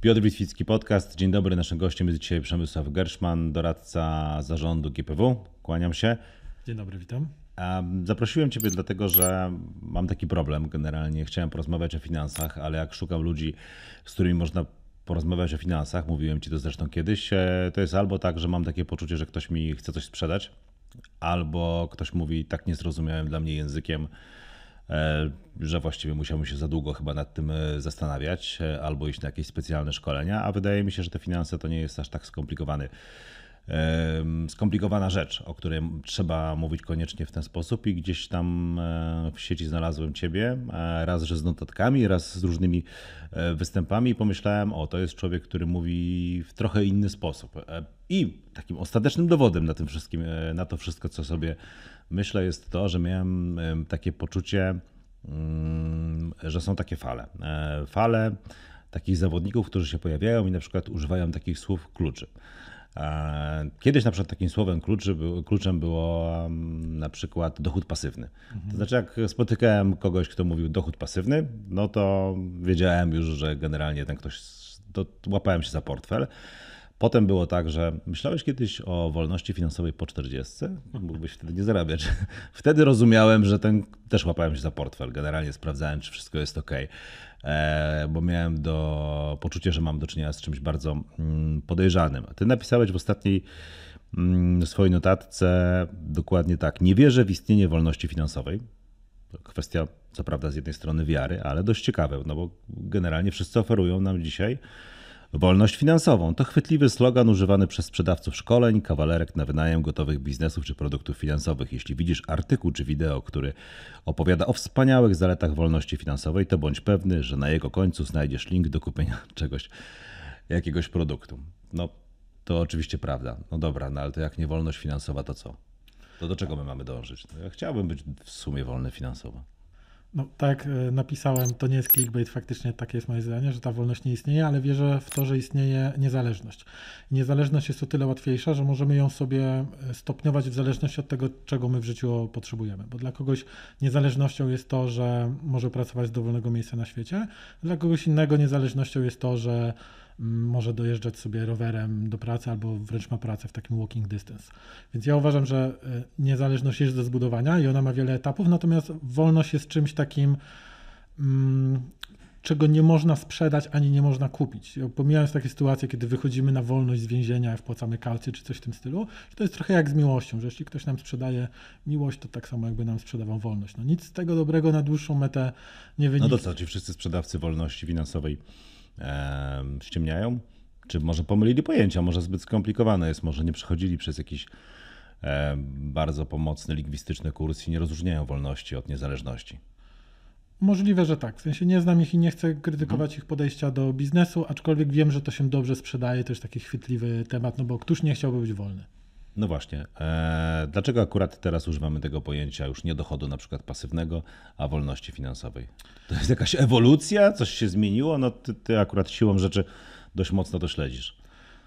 Piotr Witwicki Podcast. Dzień dobry, naszym gościem jest dzisiaj Przemysław Gerszman, doradca zarządu GPW. Kłaniam się. Dzień dobry, witam. Zaprosiłem Ciebie dlatego, że mam taki problem generalnie. Chciałem porozmawiać o finansach, ale jak szukam ludzi, z którymi można porozmawiać o finansach, mówiłem Ci to zresztą kiedyś, e, to jest albo tak, że mam takie poczucie, że ktoś mi chce coś sprzedać, albo ktoś mówi tak niezrozumiałym dla mnie językiem, że właściwie musiałbym się za długo chyba nad tym e, zastanawiać, albo iść na jakieś specjalne szkolenia, a wydaje mi się, że te finanse to nie jest aż tak skomplikowany skomplikowana rzecz, o której trzeba mówić koniecznie w ten sposób i gdzieś tam e, w sieci znalazłem Ciebie, e, raz, że z notatkami, raz z różnymi e, występami i pomyślałem, o, to jest człowiek, który mówi w trochę inny sposób. I takim ostatecznym dowodem na tym wszystkim, na to wszystko, co sobie myślę, jest to, że miałem takie poczucie, mm, że są takie fale. Fale takich zawodników, którzy się pojawiają i na przykład używają takich słów kluczy. Kiedyś na przykład takim słowem kluczy, kluczem było na przykład dochód pasywny. To znaczy jak spotykałem kogoś, kto mówił dochód pasywny, no to wiedziałem już, że generalnie ten ktoś, to łapałem się za portfel. Potem było tak, że myślałeś kiedyś o wolności finansowej po 40? Mógłbyś wtedy nie zarabiać. Wtedy rozumiałem, że ten też łapałem się za portfel. Generalnie sprawdzałem, czy wszystko jest ok. E, bo miałem do, poczucie, że mam do czynienia z czymś bardzo mm, podejrzanym. Ty napisałeś w ostatniej mm, swojej notatce dokładnie tak. Nie wierzę w istnienie wolności finansowej. Kwestia, co prawda, z jednej strony wiary, ale dość ciekawe, no bo generalnie wszyscy oferują nam dzisiaj Wolność finansową to chwytliwy slogan używany przez sprzedawców szkoleń, kawalerek na wynajem gotowych biznesów czy produktów finansowych. Jeśli widzisz artykuł czy wideo, który opowiada o wspaniałych zaletach wolności finansowej, to bądź pewny, że na jego końcu znajdziesz link do kupienia czegoś, jakiegoś produktu. No, to oczywiście prawda. No dobra, no ale to jak nie wolność finansowa, to co? To do czego my mamy dążyć? No ja chciałbym być w sumie wolny finansowo. No tak, e, napisałem, to nie jest clickbait, faktycznie takie jest moje zdanie, że ta wolność nie istnieje, ale wierzę w to, że istnieje niezależność. Niezależność jest o tyle łatwiejsza, że możemy ją sobie e, stopniować w zależności od tego, czego my w życiu potrzebujemy. Bo dla kogoś niezależnością jest to, że może pracować z dowolnego miejsca na świecie, dla kogoś innego niezależnością jest to, że może dojeżdżać sobie rowerem do pracy albo wręcz ma pracę w takim walking distance. Więc ja uważam, że e, niezależność jest do zbudowania i ona ma wiele etapów, natomiast wolność jest czymś takim, mm, czego nie można sprzedać ani nie można kupić. Pomijając takie sytuacje, kiedy wychodzimy na wolność z więzienia, wpłacamy kaucję czy coś w tym stylu, to jest trochę jak z miłością, że jeśli ktoś nam sprzedaje miłość, to tak samo jakby nam sprzedawał wolność. No nic z tego dobrego na dłuższą metę nie wynika. No to co, ci wszyscy sprzedawcy wolności finansowej e, ściemniają? Czy może pomylili pojęcia, może zbyt skomplikowane jest, może nie przechodzili przez jakiś e, bardzo pomocny lingwistyczny kurs i nie rozróżniają wolności od niezależności? Możliwe, że tak. W sensie nie znam ich i nie chcę krytykować ich podejścia do biznesu, aczkolwiek wiem, że to się dobrze sprzedaje, to jest taki chwytliwy temat, no bo któż nie chciałby być wolny? No właśnie. Eee, dlaczego akurat teraz używamy tego pojęcia już nie dochodu na przykład pasywnego, a wolności finansowej? To jest jakaś ewolucja? Coś się zmieniło? No ty, ty akurat siłą rzeczy dość mocno to śledzisz.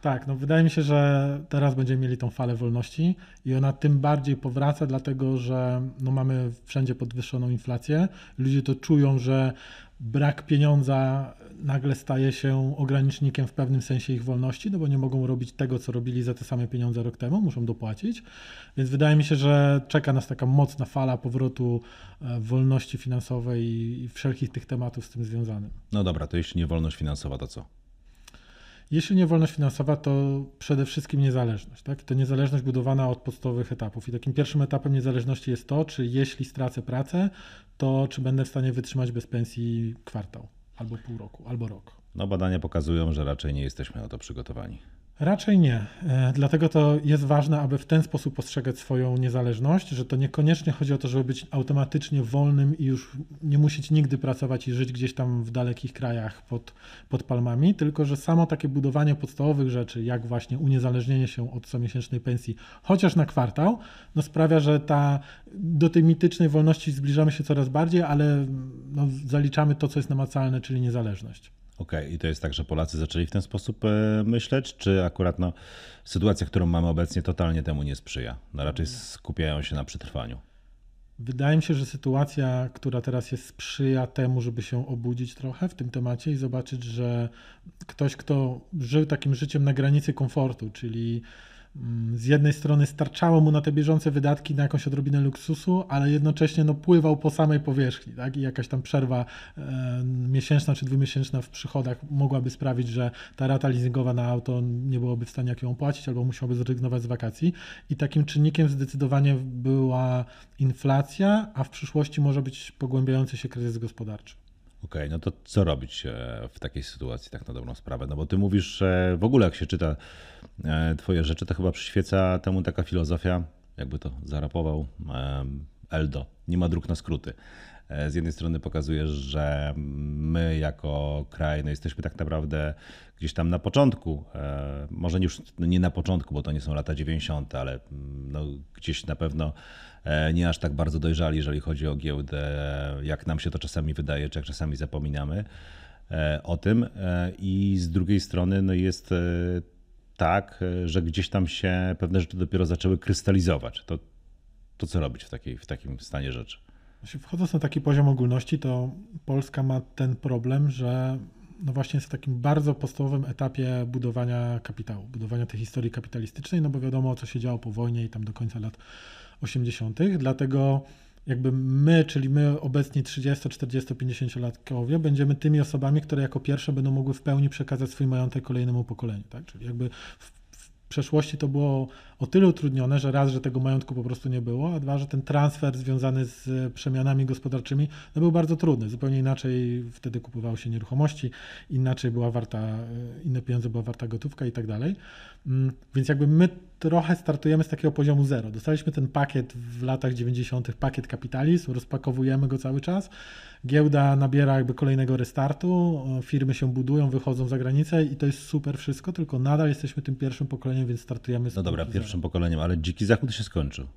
Tak, no wydaje mi się, że teraz będziemy mieli tą falę wolności i ona tym bardziej powraca, dlatego że no mamy wszędzie podwyższoną inflację. Ludzie to czują, że brak pieniądza nagle staje się ogranicznikiem w pewnym sensie ich wolności, no bo nie mogą robić tego, co robili za te same pieniądze rok temu, muszą dopłacić. Więc wydaje mi się, że czeka nas taka mocna fala powrotu e, wolności finansowej i wszelkich tych tematów z tym związanych. No dobra, to jeśli nie wolność finansowa, to co? Jeśli nie wolność finansowa, to przede wszystkim niezależność. Tak? To niezależność budowana od podstawowych etapów. I takim pierwszym etapem niezależności jest to, czy jeśli stracę pracę, to czy będę w stanie wytrzymać bez pensji kwartał, albo pół roku, albo rok. No badania pokazują, że raczej nie jesteśmy na to przygotowani. Raczej nie. E, dlatego to jest ważne, aby w ten sposób postrzegać swoją niezależność, że to niekoniecznie chodzi o to, żeby być automatycznie wolnym i już nie musieć nigdy pracować i żyć gdzieś tam w dalekich krajach pod, pod palmami, tylko że samo takie budowanie podstawowych rzeczy, jak właśnie uniezależnienie się od comiesięcznej pensji, chociaż na kwartał, no sprawia, że ta, do tej mitycznej wolności zbliżamy się coraz bardziej, ale no, zaliczamy to, co jest namacalne, czyli niezależność. Okej, okay. i to jest tak, że Polacy zaczęli w ten sposób e, myśleć, czy akurat no, sytuacja, którą mamy obecnie, totalnie temu nie sprzyja? No, raczej skupiają się na przetrwaniu. Wydaje mi się, że sytuacja, która teraz jest, sprzyja temu, żeby się obudzić trochę w tym temacie i zobaczyć, że ktoś, kto żył takim życiem na granicy komfortu, czyli Mm, z jednej strony starczało mu na te bieżące wydatki na jakąś odrobinę luksusu, ale jednocześnie no, pływał po samej powierzchni, tak? I jakaś tam przerwa e, miesięczna czy dwumiesięczna w przychodach mogłaby sprawić, że ta rata leasingowa na auto nie byłoby w stanie jak ją opłacić, albo musiałby zrezygnować z wakacji. I takim czynnikiem zdecydowanie była inflacja, a w przyszłości może być pogłębiający się kryzys gospodarczy. Okej, okay, no to co robić e, w takiej sytuacji, tak na dobrą sprawę? No bo ty mówisz, że w ogóle jak się czyta twoje rzeczy, to chyba przyświeca temu taka filozofia, jakby to zarapował Eldo, nie ma dróg na skróty. E, z jednej strony pokazujesz, że my jako kraj no jesteśmy tak naprawdę gdzieś tam na początku, może już nie na początku, bo to nie są lata 90., ale mm, no gdzieś na pewno E, nie aż tak bardzo dojrzali, jeżeli chodzi o giełdę, jak nam się to czasami wydaje, czy jak czasami zapominamy e, o tym. E, I z drugiej strony no jest tak, że gdzieś tam się pewne rzeczy dopiero zaczęły krystalizować. To, to co robić w, takiej, w takim stanie rzeczy? Wchodząc na taki poziom ogólności, to Polska ma ten problem, że no właśnie jest w takim bardzo podstawowym etapie budowania kapitału, budowania tej historii kapitalistycznej, no bo wiadomo, co się działo po wojnie i tam do końca lat 80., dlatego jakby my, czyli my obecni 30, 40, 50 latkowie, będziemy tymi osobami, które jako pierwsze będą mogły w pełni przekazać swój majątek kolejnemu pokoleniu, tak? Czyli jakby w, w przeszłości to było o tyle utrudnione, że raz, że tego majątku po prostu nie było, a dwa, że ten transfer związany z przemianami gospodarczymi no był bardzo trudny. Zupełnie inaczej wtedy kupowało się nieruchomości, inaczej była warta, inne pieniądze była warta gotówka i tak dalej. Mm, więc jakby my trochę startujemy z takiego poziomu zero. Dostaliśmy ten pakiet w latach 90., pakiet kapitalizm, rozpakowujemy go cały czas. Giełda nabiera jakby kolejnego restartu, firmy się budują, wychodzą za granicę i to jest super wszystko, tylko nadal jesteśmy tym pierwszym pokoleniem, więc startujemy z No dobra, pierwszym pokoleniem, ale Dziki Zachód się skończył.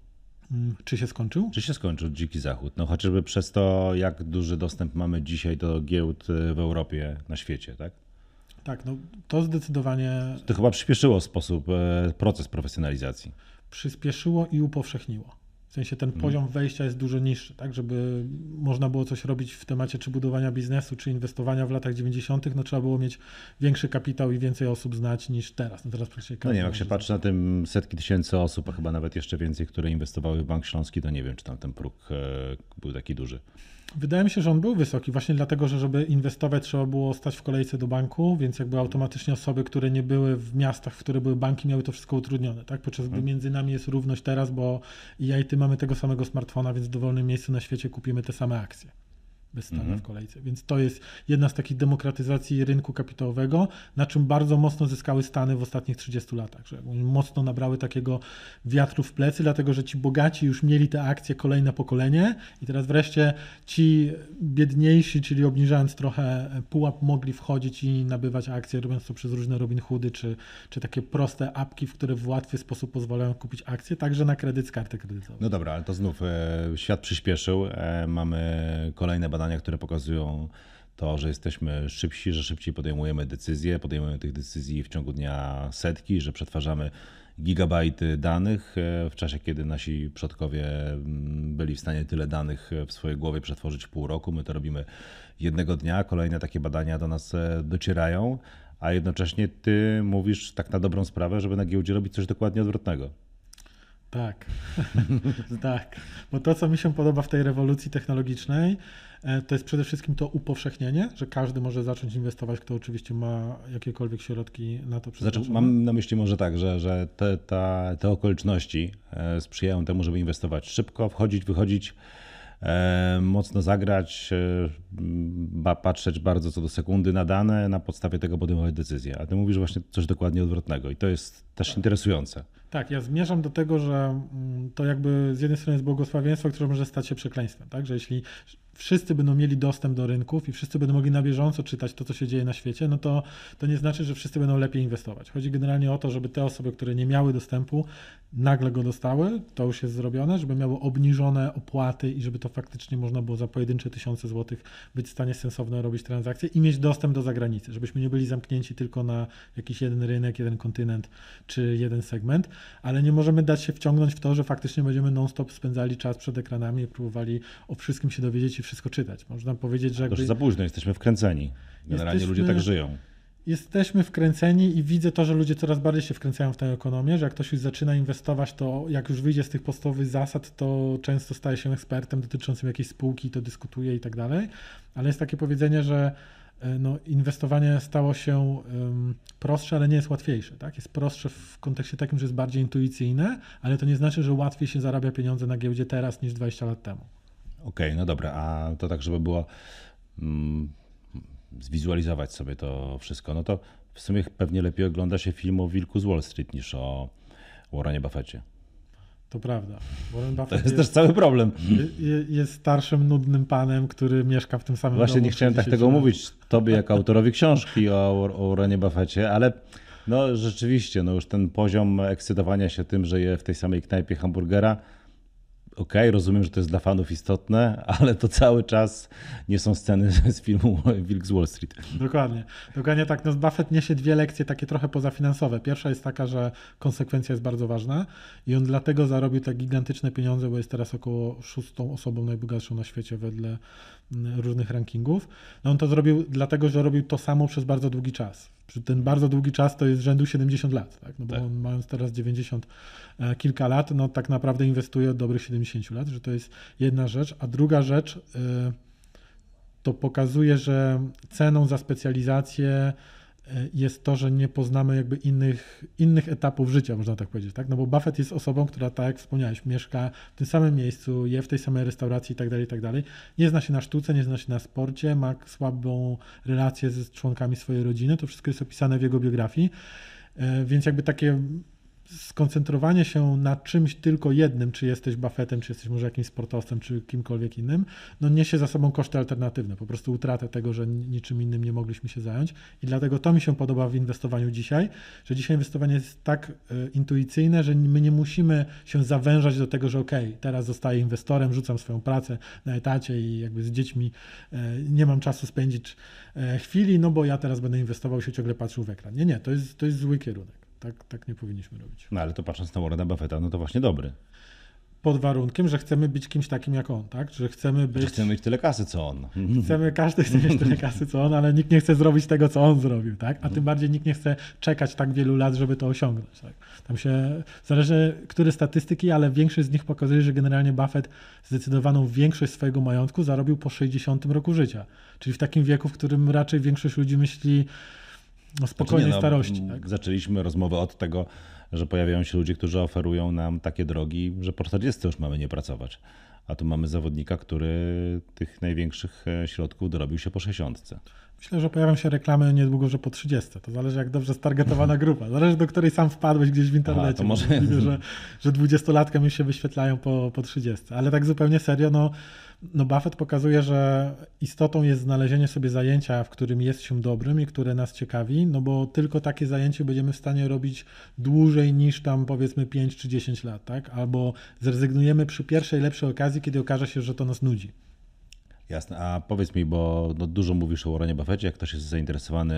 Mm, czy się skończył? Czy się skończył Dziki Zachód? No chociażby przez to, jak duży dostęp mamy dzisiaj do giełd w Europie, na świecie, tak? Tak, no to zdecydowanie. To chyba przyspieszyło sposób, e, proces profesjonalizacji. Przyspieszyło i upowszechniło. W sensie ten mhm. poziom wejścia jest dużo niższy, tak? Żeby można było coś robić w temacie czy budowania biznesu, czy inwestowania w latach 90., no trzeba było mieć większy kapitał i więcej osób znać niż teraz. No teraz No nie, jak się patrzy na tym setki tysięcy osób, a chyba nawet jeszcze więcej, które inwestowały w Bank Śląski, to nie wiem, czy tam ten próg e, był taki duży. Wydaje mi się, że on był wysoki, właśnie dlatego, że żeby inwestować trzeba było stać w kolejce do banku, więc jakby automatycznie osoby, które nie były w miastach, w których były banki, miały to wszystko utrudnione, tak? Podczas gdy mhm. między nami jest równość teraz, bo ja i ty mamy tego samego smartfona, więc w dowolnym miejscu na świecie kupimy te same akcje bez stania mhm. w kolejce. Więc to jest jedna z takich demokratyzacji rynku kapitałowego, na czym bardzo mocno zyskały Stany w ostatnich 30 latach, że mocno nabrały takiego wiatru w plecy, dlatego że ci bogaci już mieli te akcje kolejne pokolenie i teraz wreszcie ci biedniejsi, czyli obniżając trochę pułap, mogli wchodzić i nabywać akcje, robiąc to przez różne Robin Hoody, czy, czy takie proste apki, w które w łatwy sposób pozwalają kupić akcje, także na kredyt z karty kredytowej. No dobra, ale to znów e, świat przyspieszył, e, mamy kolejne badania badania, które pokazują to, że jesteśmy szybsi, że szybciej podejmujemy decyzje, podejmujemy tych decyzji w ciągu dnia setki, że przetwarzamy gigabajty danych e, w czasie, kiedy nasi przodkowie mm, byli w stanie tyle danych w swojej głowie przetworzyć w pół roku. My to robimy jednego dnia. Kolejne takie badania do nas e, docierają, a jednocześnie ty mówisz tak na dobrą sprawę, żeby na giełdzie robić coś dokładnie odwrotnego. Tak, tak. Bo to, co mi się podoba w tej rewolucji technologicznej, to jest przede wszystkim to upowszechnienie, że każdy może zacząć inwestować, kto oczywiście ma jakiekolwiek środki na to przeznaczone. Znaczy, mam na myśli może tak, że, że te, ta, te okoliczności e, sprzyjają temu, żeby inwestować szybko, wchodzić, wychodzić, e, mocno zagrać, patrzeć bardzo co do sekundy na dane, na podstawie tego podejmować decyzje. A ty mówisz właśnie coś dokładnie odwrotnego i to jest też tak. interesujące. Tak, ja zmierzam do tego, że mm, to jakby z jednej strony jest błogosławieństwo, które może stać się przekleństwem, tak? Że jeśli wszyscy będą mieli dostęp do rynków i wszyscy będą mogli na bieżąco czytać to, co się dzieje na świecie, no to to nie znaczy, że wszyscy będą lepiej inwestować. Chodzi generalnie o to, żeby te osoby, które nie miały dostępu, nagle go dostały, to już jest zrobione, żeby miały obniżone opłaty i żeby to faktycznie można było za pojedyncze tysiące złotych być w stanie sensownie robić transakcje i mieć dostęp do zagranicy, żebyśmy nie byli zamknięci tylko na jakiś jeden rynek, jeden kontynent czy jeden segment, ale nie możemy dać się wciągnąć w to, że faktycznie będziemy non-stop spędzali czas przed ekranami i próbowali o wszystkim się dowiedzieć i wszystko czytać. Można powiedzieć, że jakby... To już za późno, jesteśmy wkręceni. Generalnie Jesteśmy- ludzie tak żyją. jesteśmy wkręceni i widzę to, że ludzie coraz bardziej się wkręcają w tę ekonomię, że jak ktoś już zaczyna inwestować, to jak już wyjdzie z tych podstawowych zasad, to często staje się ekspertem dotyczącym jakiejś spółki, to dyskutuje i tak dalej. Ale jest takie powiedzenie, że e, no, inwestowanie stało się em, prostsze, ale nie jest łatwiejsze. Tak? Jest prostsze w kontekście takim, że jest bardziej intuicyjne, ale to nie znaczy, że łatwiej się zarabia pieniądze na giełdzie teraz niż 20 lat temu. Okej, no dobra, a to tak, żeby było mm, zwizualizować sobie to wszystko, no to w sumie pewnie lepiej ogląda się film o Wilku z Wall Street niż o Warrenie Buffetcie. To prawda. Warren To Buffett jest też cały problem. je- je- jest starszym, nudnym panem, który mieszka w tym samym Właśnie domu nie chciałem tak 60 tego lat. mówić tobie jako autorowi książki o, o Warrenie Buffetcie, ale no rzeczywiście, no już ten poziom ekscytowania się tym, że je w tej samej knajpie hamburgera, okej, rozumiem, że to jest dla fanów istotne, ale to cały czas nie są sceny z filmu Wilk z Wall Street. Dokładnie. Dokładnie tak. No, Buffett niesie dwie lekcje takie trochę pozafinansowe. Pierwsza jest taka, że konsekwencja jest bardzo ważna i on dlatego zarobił te gigantyczne pieniądze, bo jest teraz około szóstą osobą najbogatszą na świecie wedle różnych rankingów. No on to zrobił dlatego, że robił to samo przez bardzo długi czas. Ten bardzo długi czas to jest rzędu 70 lat, tak? No bo Tak. on mając teraz 90 e, kilka lat, no tak naprawdę inwestuje od dobrych 70 lat, że to jest jedna rzecz. A druga rzecz, e, to pokazuje, że ceną za specjalizację jest to, że nie poznamy jakby innych, innych etapów życia, można tak powiedzieć, tak? No bo Buffett jest osobą, która, tak jak wspomniałeś, mieszka w tym samym miejscu, je w tej samej restauracji i tak dalej, i tak dalej. Nie zna się na sztuce, nie zna się na sporcie, ma słabą relację z członkami swojej rodziny, to wszystko jest opisane w jego biografii, E, więc jakby takie skoncentrowanie się na czymś tylko jednym, czy jesteś Buffettem, czy jesteś może jakimś sportowcem, czy kimkolwiek innym, no niesie za sobą koszty alternatywne, po prostu utratę tego, że niczym innym nie mogliśmy się zająć i dlatego to mi się podoba w inwestowaniu dzisiaj, że dzisiaj inwestowanie jest tak e, intuicyjne, że my nie musimy się zawężać do tego, że okej, teraz zostaję inwestorem, rzucam swoją pracę na etacie i jakby z dziećmi e, nie mam czasu spędzić e, chwili, no bo ja teraz będę inwestował się ciągle patrzył w ekran. Nie, nie, to jest, to jest zły kierunek. Tak, tak nie powinniśmy robić. No ale to patrząc na Warrena Buffetta, no to właśnie dobry. Pod warunkiem, że chcemy być kimś takim jak on, tak? Że chcemy być. Że chcemy mieć tyle kasy, co on. Chcemy, każdy chce mieć tyle kasy co on, ale nikt nie chce zrobić tego, co on zrobił, tak? A tym bardziej nikt nie chce czekać tak wielu lat, żeby to osiągnąć. Tak? Tam się zależy, które statystyki, ale większość z nich pokazuje, że generalnie Buffett zdecydowaną większość swojego majątku zarobił po 60 roku życia. Czyli w takim wieku, w którym raczej większość ludzi myśli o spokojnej Znaczy nie, no, starości. Tak? Zaczęliśmy rozmowę od tego, że pojawiają się ludzie, którzy oferują nam takie drogi, że po 40 już mamy nie pracować. A tu mamy zawodnika, który tych największych e, środków dorobił się po 60. Myślę, że pojawią się reklamy niedługo, że po 30. To zależy, jak dobrze stargetowana grupa. Zależy, do której sam wpadłeś gdzieś w internecie. Aha, to może- Możliwe, że, że 20-latkom już się wyświetlają po, po 30. Ale tak zupełnie serio, no, no Buffett pokazuje, że istotą jest znalezienie sobie zajęcia, w którym jest się dobrym i które nas ciekawi, no bo tylko takie zajęcie będziemy w stanie robić dłużej niż tam powiedzmy 5 czy 10 lat, tak? Albo zrezygnujemy przy pierwszej lepszej okazji, kiedy okaże się, że to nas nudzi. Jasne, a powiedz mi, bo no, dużo mówisz o Warrenie Buffetcie, jak ktoś jest zainteresowany,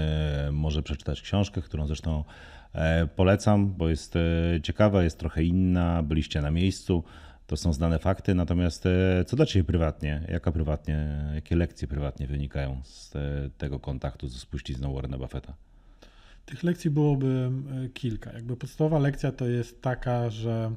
może przeczytać książkę, którą zresztą e, polecam, bo jest e, ciekawa, jest trochę inna, byliście na miejscu, to są znane fakty, natomiast e, co dla Ciebie prywatnie, jaka prywatnie, jakie lekcje prywatnie wynikają z tego kontaktu ze spuścizną Warrena Buffetta? Tych lekcji byłoby kilka. Jakby podstawowa lekcja to jest taka, że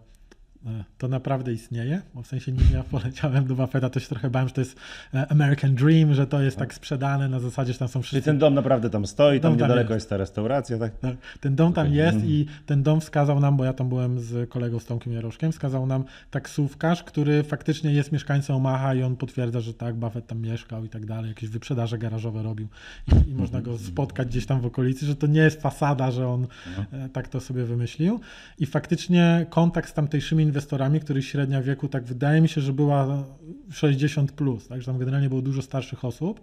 to naprawdę istnieje, bo w sensie nim ja poleciałem do Buffetta, to się trochę bałem, że to jest e, American Dream, że to jest tak sprzedane na zasadzie, że tam są Czyli wszyscy... ten dom naprawdę tam stoi, tam tam niedaleko jest. jest ta restauracja, tak? Tak, Ten dom tam Okej. jest Mhm. i ten dom wskazał nam, bo ja tam byłem z kolegą z Tomkiem Jaroszkiem, wskazał nam taksówkarz, który faktycznie jest mieszkańcem Omaha i on potwierdza, że tak, Buffett tam mieszkał i tak dalej, jakieś wyprzedaże garażowe robił i, i można go spotkać gdzieś tam w okolicy, że to nie jest fasada, że on e, tak to sobie wymyślił i faktycznie kontakt z tamtejszymi inwestorami, których średnia wieku, tak wydaje mi się, że była 60 plus, tak, że tam generalnie było dużo starszych osób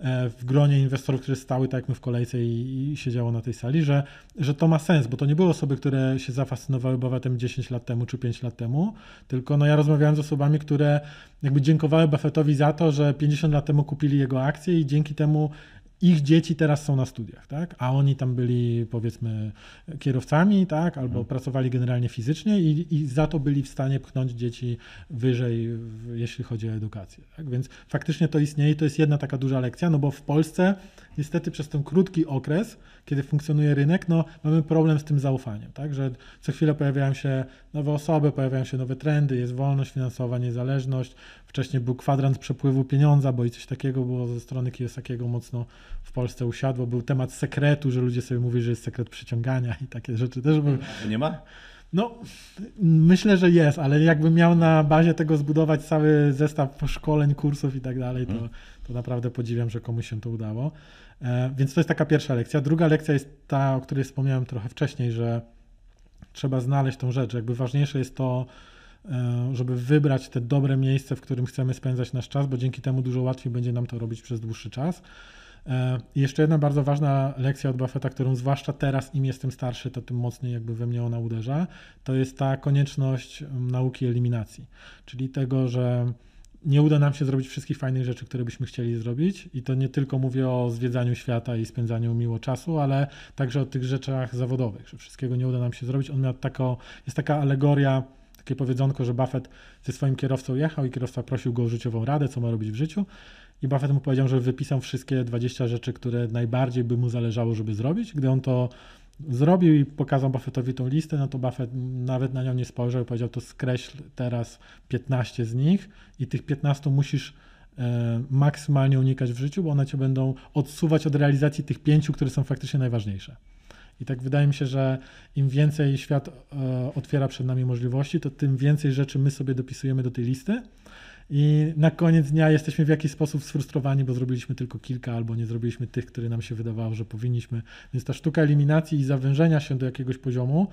e, w gronie inwestorów, którzy stały tak jak my w kolejce i, i siedziało na tej sali, że, że to ma sens, bo to nie były osoby, które się zafascynowały Buffettem 10 lat temu czy 5 lat temu, tylko no ja rozmawiałem z osobami, które jakby dziękowały Buffettowi za to, że 50 lat temu kupili jego akcje i dzięki temu ich dzieci teraz są na studiach, tak? A oni tam byli powiedzmy kierowcami, tak? Albo hmm. pracowali generalnie fizycznie i, i za to byli w stanie pchnąć dzieci wyżej, jeśli chodzi o edukację. Tak? Więc faktycznie to istnieje i to jest jedna taka duża lekcja, no bo w Polsce niestety przez ten krótki okres, kiedy funkcjonuje rynek, no mamy problem z tym zaufaniem, tak? Że co chwilę pojawiają się nowe osoby, pojawiają się nowe trendy, jest wolność finansowa, niezależność. Wcześniej był kwadrans przepływu pieniądza, bo i coś takiego było ze strony Kiyosakiego mocno w Polsce usiadło. Był temat sekretu, że ludzie sobie mówili, że jest sekret przyciągania i takie rzeczy też były. Nie ma? No, myślę, że jest, ale jakbym miał na bazie tego zbudować cały zestaw szkoleń, kursów i tak dalej, to, hmm. To naprawdę podziwiam, że komuś się to udało. E, więc to jest taka pierwsza lekcja. Druga lekcja jest ta, o której wspomniałem trochę wcześniej, że trzeba znaleźć tą rzecz. Jakby ważniejsze jest to, e, żeby wybrać te dobre miejsce, w którym chcemy spędzać nasz czas, bo dzięki temu dużo łatwiej będzie nam to robić przez dłuższy czas. E, I jeszcze jedna bardzo ważna lekcja od Buffetta, którą zwłaszcza teraz, im jestem starszy, to tym mocniej jakby we mnie ona uderza, to jest ta konieczność nauki eliminacji, czyli tego, że nie uda nam się zrobić wszystkich fajnych rzeczy, które byśmy chcieli zrobić. I to nie tylko mówię o zwiedzaniu świata i spędzaniu miło czasu, ale także o tych rzeczach zawodowych, że wszystkiego nie uda nam się zrobić. On miał taką, jest taka alegoria, takie powiedzonko, że Buffett ze swoim kierowcą jechał i kierowca prosił go o życiową radę, co ma robić w życiu. I Buffett mu powiedział, że wypisał wszystkie 20 rzeczy, które najbardziej by mu zależało, żeby zrobić. Gdy on to zrobił i pokazał Buffettowi tą listę, no to Buffett nawet na nią nie spojrzał i powiedział, to skreśl teraz 15 z nich i tych 15 musisz e, maksymalnie unikać w życiu, bo one cię będą odsuwać od realizacji tych pięciu, które są faktycznie najważniejsze. I tak wydaje mi się, że im więcej świat e, otwiera przed nami możliwości, to tym więcej rzeczy my sobie dopisujemy do tej listy i na koniec dnia jesteśmy w jakiś sposób sfrustrowani, bo zrobiliśmy tylko kilka albo nie zrobiliśmy tych, które nam się wydawało, że powinniśmy. Więc ta sztuka eliminacji i zawężenia się do jakiegoś poziomu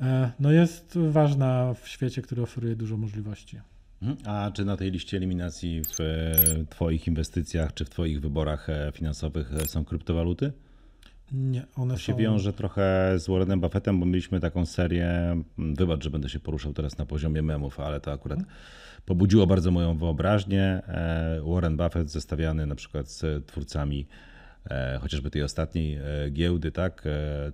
e, no jest ważna w świecie, który oferuje dużo możliwości. Mhm. A czy na tej liście eliminacji w e, Twoich inwestycjach czy w Twoich wyborach e, finansowych są kryptowaluty? Nie, one to się są... wiąże trochę z Warrenem Buffettem, bo mieliśmy taką serię, wybacz, że będę się poruszał teraz na poziomie memów, ale to akurat hmm pobudziło bardzo moją wyobraźnię. E, Warren Buffett zestawiany na przykład z twórcami e, chociażby tej ostatniej e, giełdy, tak,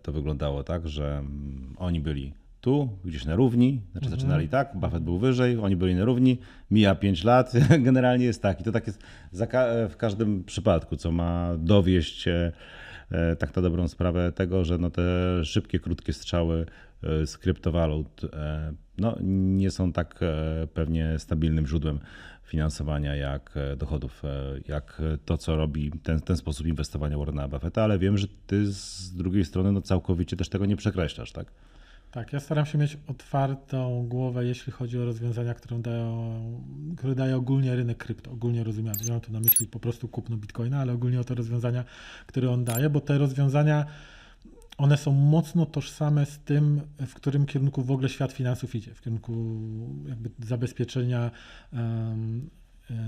to wyglądało tak, że mm, oni byli tu, gdzieś na równi, znaczy mhm. zaczynali tak, Buffett był wyżej, oni byli na równi, mija 5 lat, generalnie jest tak i to tak jest w każdym przypadku, co ma dowieść tak na dobrą sprawę tego, że no te szybkie, krótkie strzały z kryptowalut no, nie są tak e, pewnie stabilnym źródłem finansowania jak e, dochodów, e, jak to, co robi ten, ten sposób inwestowania Warrena Buffetta, ale wiem, że ty z drugiej strony no, całkowicie też tego nie przekreślasz, tak? Tak, ja staram się mieć otwartą głowę, jeśli chodzi o rozwiązania, które dają, które daje ogólnie rynek krypto, ogólnie rozumiany. Nie mam tu na myśli po prostu kupno bitcoina, ale ogólnie o te rozwiązania, które on daje, bo te rozwiązania one są mocno tożsame z tym, w którym kierunku w ogóle świat finansów idzie, w kierunku jakby zabezpieczenia um,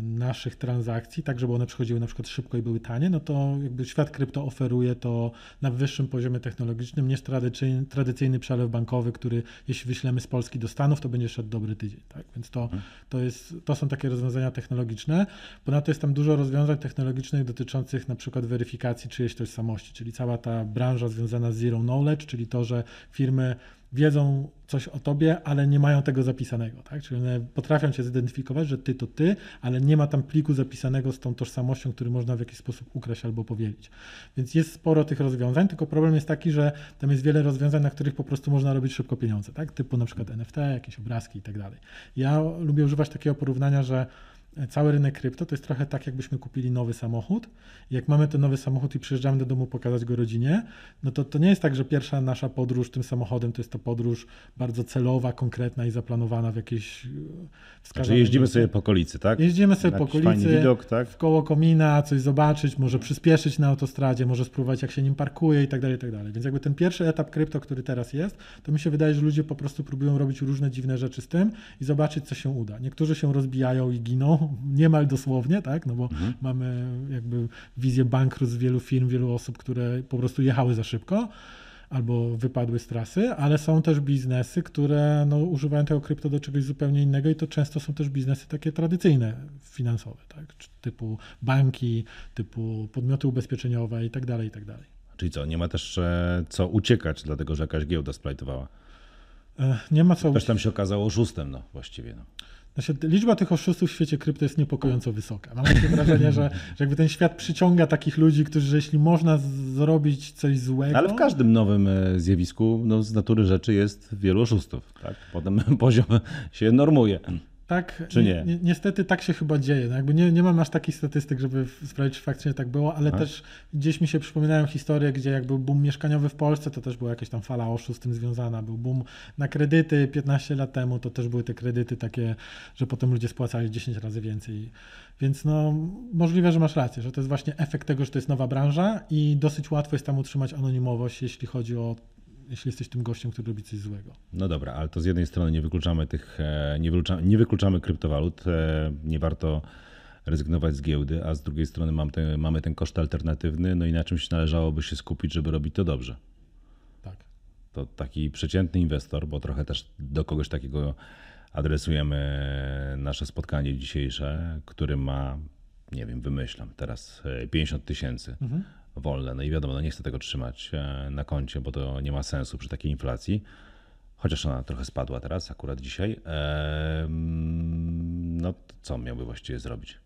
naszych transakcji, tak żeby one przychodziły na przykład szybko i były tanie, no to jakby świat krypto oferuje to na wyższym poziomie technologicznym niż tradycyjny, tradycyjny przelew bankowy, który jeśli wyślemy z Polski do Stanów, to będzie szedł dobry tydzień. Tak? Więc to, mhm. to, jest, to są takie rozwiązania technologiczne. Ponadto jest tam dużo rozwiązań technologicznych dotyczących na przykład weryfikacji czyjejś tożsamości, czyli cała ta branża związana z zero knowledge, czyli to, że firmy wiedzą coś o tobie, ale nie mają tego zapisanego, tak? Czyli one potrafią cię zidentyfikować, że ty to ty, ale nie ma tam pliku zapisanego z tą tożsamością, który można w jakiś sposób ukraść albo powielić. Więc jest sporo tych rozwiązań, tylko problem jest taki, że tam jest wiele rozwiązań, na których po prostu można robić szybko pieniądze, tak? Typu na przykład NFT, jakieś obrazki i tak dalej. Ja lubię używać takiego porównania, że cały rynek krypto to jest trochę tak, jakbyśmy kupili nowy samochód. Jak mamy ten nowy samochód i przyjeżdżamy do domu pokazać go rodzinie, no to to nie jest tak, że pierwsza nasza podróż tym samochodem to jest to podróż bardzo celowa, konkretna i zaplanowana w jakieś wskazane... Znaczy jeździmy sobie po okolicy, tak? Jeździmy sobie po okolicy, widok, tak? w koło komina, coś zobaczyć, może przyspieszyć na autostradzie, może spróbować jak się nim parkuje i tak dalej, i tak dalej. Więc jakby ten pierwszy etap krypto, który teraz jest, to mi się wydaje, że ludzie po prostu próbują robić różne dziwne rzeczy z tym i zobaczyć, co się uda. Niektórzy się rozbijają i giną, niemal dosłownie, tak? No bo mhm. mamy jakby wizję bankructw wielu firm, wielu osób, które po prostu jechały za szybko albo wypadły z trasy, ale są też biznesy, które no, używają tego krypto do czegoś zupełnie innego i to często są też biznesy takie tradycyjne, finansowe, tak? typu banki, typu podmioty ubezpieczeniowe i tak dalej, i tak dalej. Czyli co, nie ma też e, co uciekać, dlatego że jakaś giełda splajtowała? E, nie ma co. Ktoś tam się okazało oszustem, no właściwie. No. Znaczy, liczba tych oszustów w świecie krypto jest niepokojąco wysoka. Mam takie wrażenie, że, że jakby ten świat przyciąga takich ludzi, którzy, jeśli można zrobić coś złego. Ale w każdym nowym e, zjawisku no, z natury rzeczy jest wielu oszustów. Tak? Potem poziom się normuje. Tak, Czy nie? Ni niestety tak się chyba dzieje. No jakby nie, nie mam aż takich statystyk, żeby sprawdzić, czy faktycznie tak było, ale też gdzieś mi się przypominają historie, gdzie jak był boom mieszkaniowy w Polsce, to też była jakaś tam fala oszustw z tym związana. Był boom na kredyty 15 lat temu, to też były te kredyty takie, że potem ludzie spłacali 10 razy więcej. Więc no, możliwe, że masz rację, że to jest właśnie efekt tego, że to jest nowa branża i dosyć łatwo jest tam utrzymać anonimowość, jeśli chodzi o jeśli jesteś tym gościem, który robi coś złego. No dobra, ale to z jednej strony nie wykluczamy tych, e, nie wykluczamy, nie wykluczamy kryptowalut, e, nie warto rezygnować z giełdy, a z drugiej strony mamy ten, mamy ten koszt alternatywny, no i na czymś należałoby się skupić, żeby robić to dobrze. Tak. To taki przeciętny inwestor, bo trochę też do kogoś takiego adresujemy nasze spotkanie dzisiejsze, który ma, nie wiem, wymyślam teraz 50 e, tysięcy. Mhm wolne. No i wiadomo, no nie chcę tego trzymać e, na koncie, bo to nie ma sensu przy takiej inflacji. Chociaż ona trochę spadła teraz, akurat dzisiaj. No co miałby właściwie zrobić?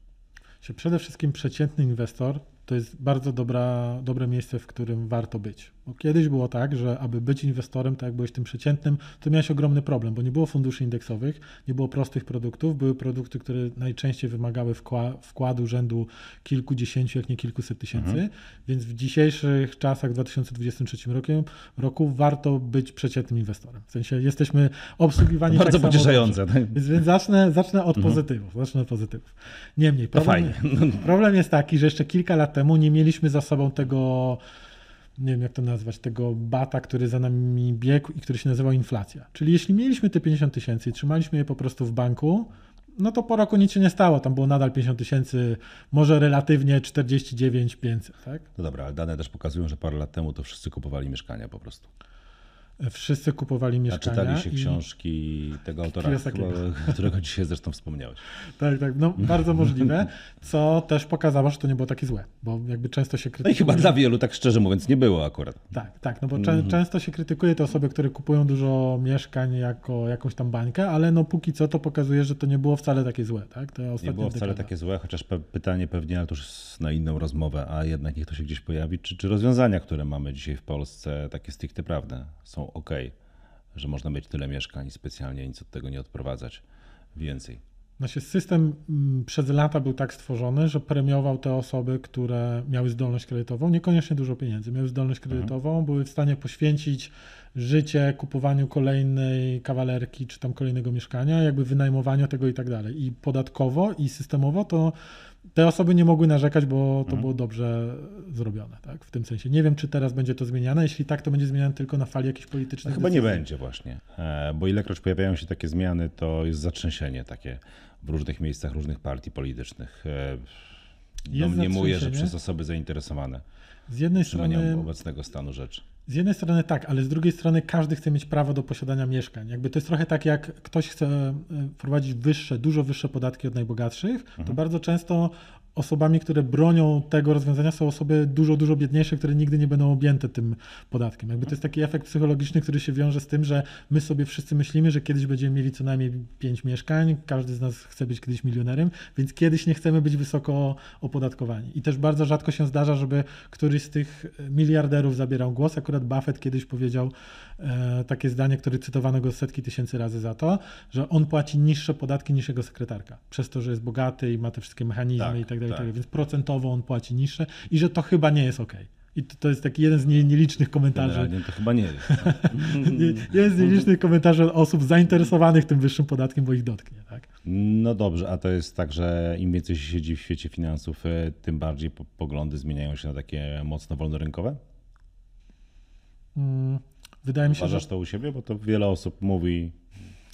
Przede wszystkim przeciętny inwestor to jest bardzo dobra, dobre miejsce, w którym warto być. Bo kiedyś było tak, że aby być inwestorem, tak jak byłeś tym przeciętnym, to miałeś ogromny problem, bo nie było funduszy indeksowych, nie było prostych produktów, były produkty, które najczęściej wymagały wkładu rzędu kilkudziesięciu, jak nie kilkuset tysięcy, mhm. więc w dzisiejszych czasach, w 2023 roku, roku warto być przeciętnym inwestorem. W sensie jesteśmy obsługiwani to Bardzo tak pocieszające. Tak? Więc, więc zacznę, zacznę od mhm. pozytywów. Zacznę od pozytywów. Niemniej, problem, problem jest taki, że jeszcze kilka lat temu nie mieliśmy za sobą tego nie wiem jak to nazwać, tego bata, który za nami biegł i który się nazywał inflacja. Czyli jeśli mieliśmy te 50 tysięcy i trzymaliśmy je po prostu w banku, no to po roku nic się nie stało. Tam było nadal 50 tysięcy, może relatywnie 49 500, tak? No dobra, ale dane też pokazują, że parę lat temu to wszyscy kupowali mieszkania po prostu. Wszyscy kupowali mieszkania. A czytali się książki tego autora, którego dzisiaj zresztą wspomniałeś. Tak, tak, no bardzo możliwe, co też pokazało, że to nie było takie złe, bo jakby często się krytykuje. No i chyba dla wielu, tak szczerze mówiąc, nie było akurat. Tak, tak, no bo mm. często się krytykuje te osoby, które kupują dużo mieszkań jako jakąś tam bańkę, ale no póki co to pokazuje, że to nie było wcale takie złe, tak? To nie było wcale dekada. takie złe, chociaż pytanie pewnie, ale to już na inną rozmowę, a jednak niech to się gdzieś pojawi, czy, czy rozwiązania, które mamy dzisiaj w Polsce, takie stricte prawne, są ok, że można mieć tyle mieszkań i specjalnie nic od tego nie odprowadzać więcej. Znaczy system mm, przez lata był tak stworzony, że premiował te osoby, które miały zdolność kredytową, niekoniecznie dużo pieniędzy, miały zdolność mhm. kredytową, mhm. były w stanie poświęcić życie kupowaniu kolejnej kawalerki czy tam kolejnego mieszkania, jakby wynajmowaniu tego i tak dalej. I podatkowo i systemowo to te osoby nie mogły narzekać, bo to mhm. było dobrze zrobione, tak? W tym sensie. Nie wiem, czy teraz będzie to zmieniane. Jeśli tak, to będzie zmieniane tylko na fali jakichś politycznych. No chyba nie będzie właśnie, e, bo ilekroć pojawiają się takie zmiany, to jest zatrzęsienie takie w różnych miejscach różnych partii politycznych. Domniemuję, że przez osoby zainteresowane. Z jednej strony obecnego stanu rzeczy. Z jednej strony tak, ale z drugiej strony każdy chce mieć prawo do posiadania mieszkań. Jakby to jest trochę tak, jak ktoś chce e, wprowadzić wyższe, dużo wyższe podatki od najbogatszych, mhm. to bardzo często osobami, które bronią tego rozwiązania, są osoby dużo, dużo biedniejsze, które nigdy nie będą objęte tym podatkiem. Jakby to jest taki efekt psychologiczny, który się wiąże z tym, że my sobie wszyscy myślimy, że kiedyś będziemy mieli co najmniej pięć mieszkań, każdy z nas chce być kiedyś milionerem, więc kiedyś nie chcemy być wysoko opodatkowani. I też bardzo rzadko się zdarza, żeby któryś z tych miliarderów zabierał głos. Akurat Buffett kiedyś powiedział e, takie zdanie, które cytowano go setki tysięcy razy za to, że on płaci niższe podatki niż jego sekretarka, przez to, że jest bogaty i ma te wszystkie mechanizmy tak, i tak dalej, tak. tak więc procentowo on płaci niższe i że to chyba nie jest ok. I to, jest taki jeden z nielicznych komentarzy. Generalnie to chyba nie jest. jeden z nielicznych komentarzy osób zainteresowanych tym wyższym podatkiem, bo ich dotknie. Tak? No dobrze, a to jest tak, że im więcej się siedzi w świecie finansów, e, tym bardziej poglądy zmieniają się na takie mocno wolnorynkowe? Hmm, wydaje mi się, Uważasz że... to u siebie? Bo to wiele osób mówi,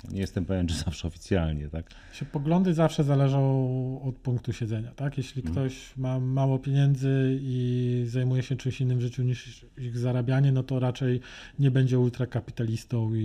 nie jestem pewien, czy zawsze oficjalnie, tak? Się poglądy zawsze zależą od punktu siedzenia, tak? Jeśli mm. ktoś ma mało pieniędzy i zajmuje się czymś innym w życiu niż ich zarabianie, no to raczej nie będzie ultrakapitalistą i,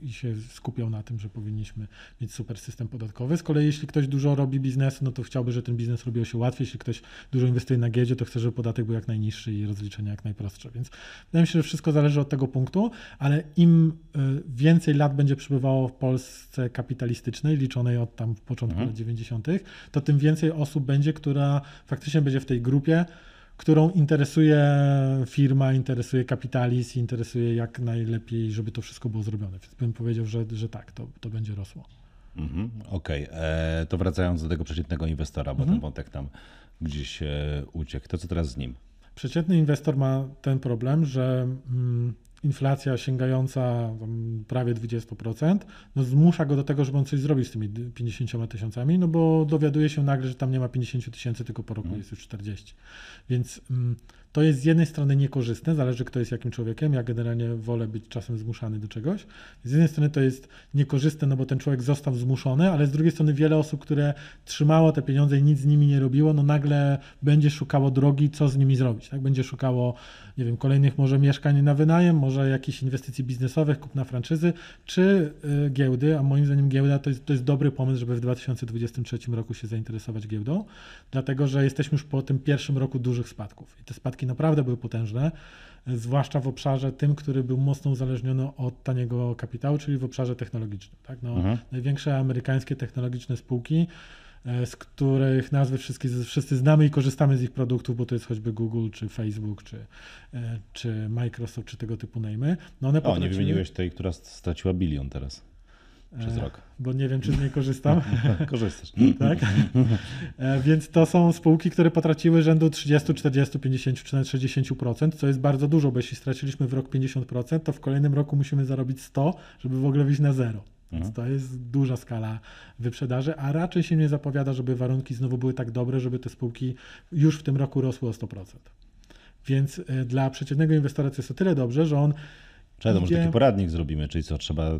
i, i się skupiał na tym, że powinniśmy mieć super system podatkowy. Z kolei jeśli ktoś dużo robi biznesu, no to chciałby, żeby ten biznes robił się łatwiej. Jeśli ktoś dużo inwestuje na giełdzie, to chce, żeby podatek był jak najniższy i rozliczenia jak najprostsze. Więc wydaje mi się, że wszystko zależy od tego punktu, ale im y, więcej lat będzie przybywało w Polsce kapitalistycznej, liczonej od tam początku mhm. lat 90., to tym więcej osób będzie, która faktycznie będzie w tej grupie, którą interesuje firma, interesuje kapitalizm, interesuje jak najlepiej, żeby to wszystko było zrobione. Więc bym powiedział, że, że tak, to, to będzie rosło. Mhm, Okej, okay. E, to wracając do tego przeciętnego inwestora, bo mhm. ten wątek tam gdzieś e, uciekł. To co teraz z nim? Przeciętny inwestor ma ten problem, że mm, inflacja sięgająca prawie 20%, no zmusza go do tego, żeby on coś zrobił z tymi 50 tysiącami, no bo dowiaduje się nagle, że tam nie ma 50 tysięcy, tylko po roku mhm. jest już 40. Więc mm, to jest z jednej strony niekorzystne, zależy kto jest jakim człowiekiem. Ja generalnie wolę być czasem zmuszany do czegoś. Z jednej strony to jest niekorzystne, no bo ten człowiek został zmuszony, ale z drugiej strony wiele osób, które trzymało te pieniądze i nic z nimi nie robiło, no nagle będzie szukało drogi, co z nimi zrobić. Tak? Będzie szukało, nie wiem, kolejnych może mieszkań na wynajem, może jakichś inwestycji biznesowych, kupna franczyzy, czy y, giełdy, a moim zdaniem giełda to jest, to jest dobry pomysł, żeby w 2023 roku się zainteresować giełdą, dlatego że jesteśmy już po tym pierwszym roku dużych spadków. I te spadki naprawdę były potężne, zwłaszcza w obszarze tym, który był mocno uzależniony od taniego kapitału, czyli w obszarze technologicznym. Tak? No, mhm. Największe amerykańskie technologiczne spółki, z których nazwy wszystkie, wszyscy znamy i korzystamy z ich produktów, bo to jest choćby Google, czy Facebook, czy, e, czy Microsoft, czy tego typu najmy. No one o, nie wymieniłeś tej, która straciła bilion teraz przez e, rok. Bo nie wiem, czy z niej korzystam. Korzystasz. tak? E, więc to są spółki, które potraciły rzędu 30, 40, 50 czy nawet 60%, co jest bardzo dużo, bo jeśli straciliśmy w rok 50%, to w kolejnym roku musimy zarobić 100, żeby w ogóle wyjść na zero. Więc mhm. to jest duża skala wyprzedaży, a raczej się nie zapowiada, żeby warunki znowu były tak dobre, żeby te spółki już w tym roku rosły o 100%. Więc e, dla przeciętnego inwestora to jest o tyle dobrze, że on. Czekaj, idzie... może taki poradnik zrobimy, czyli co trzeba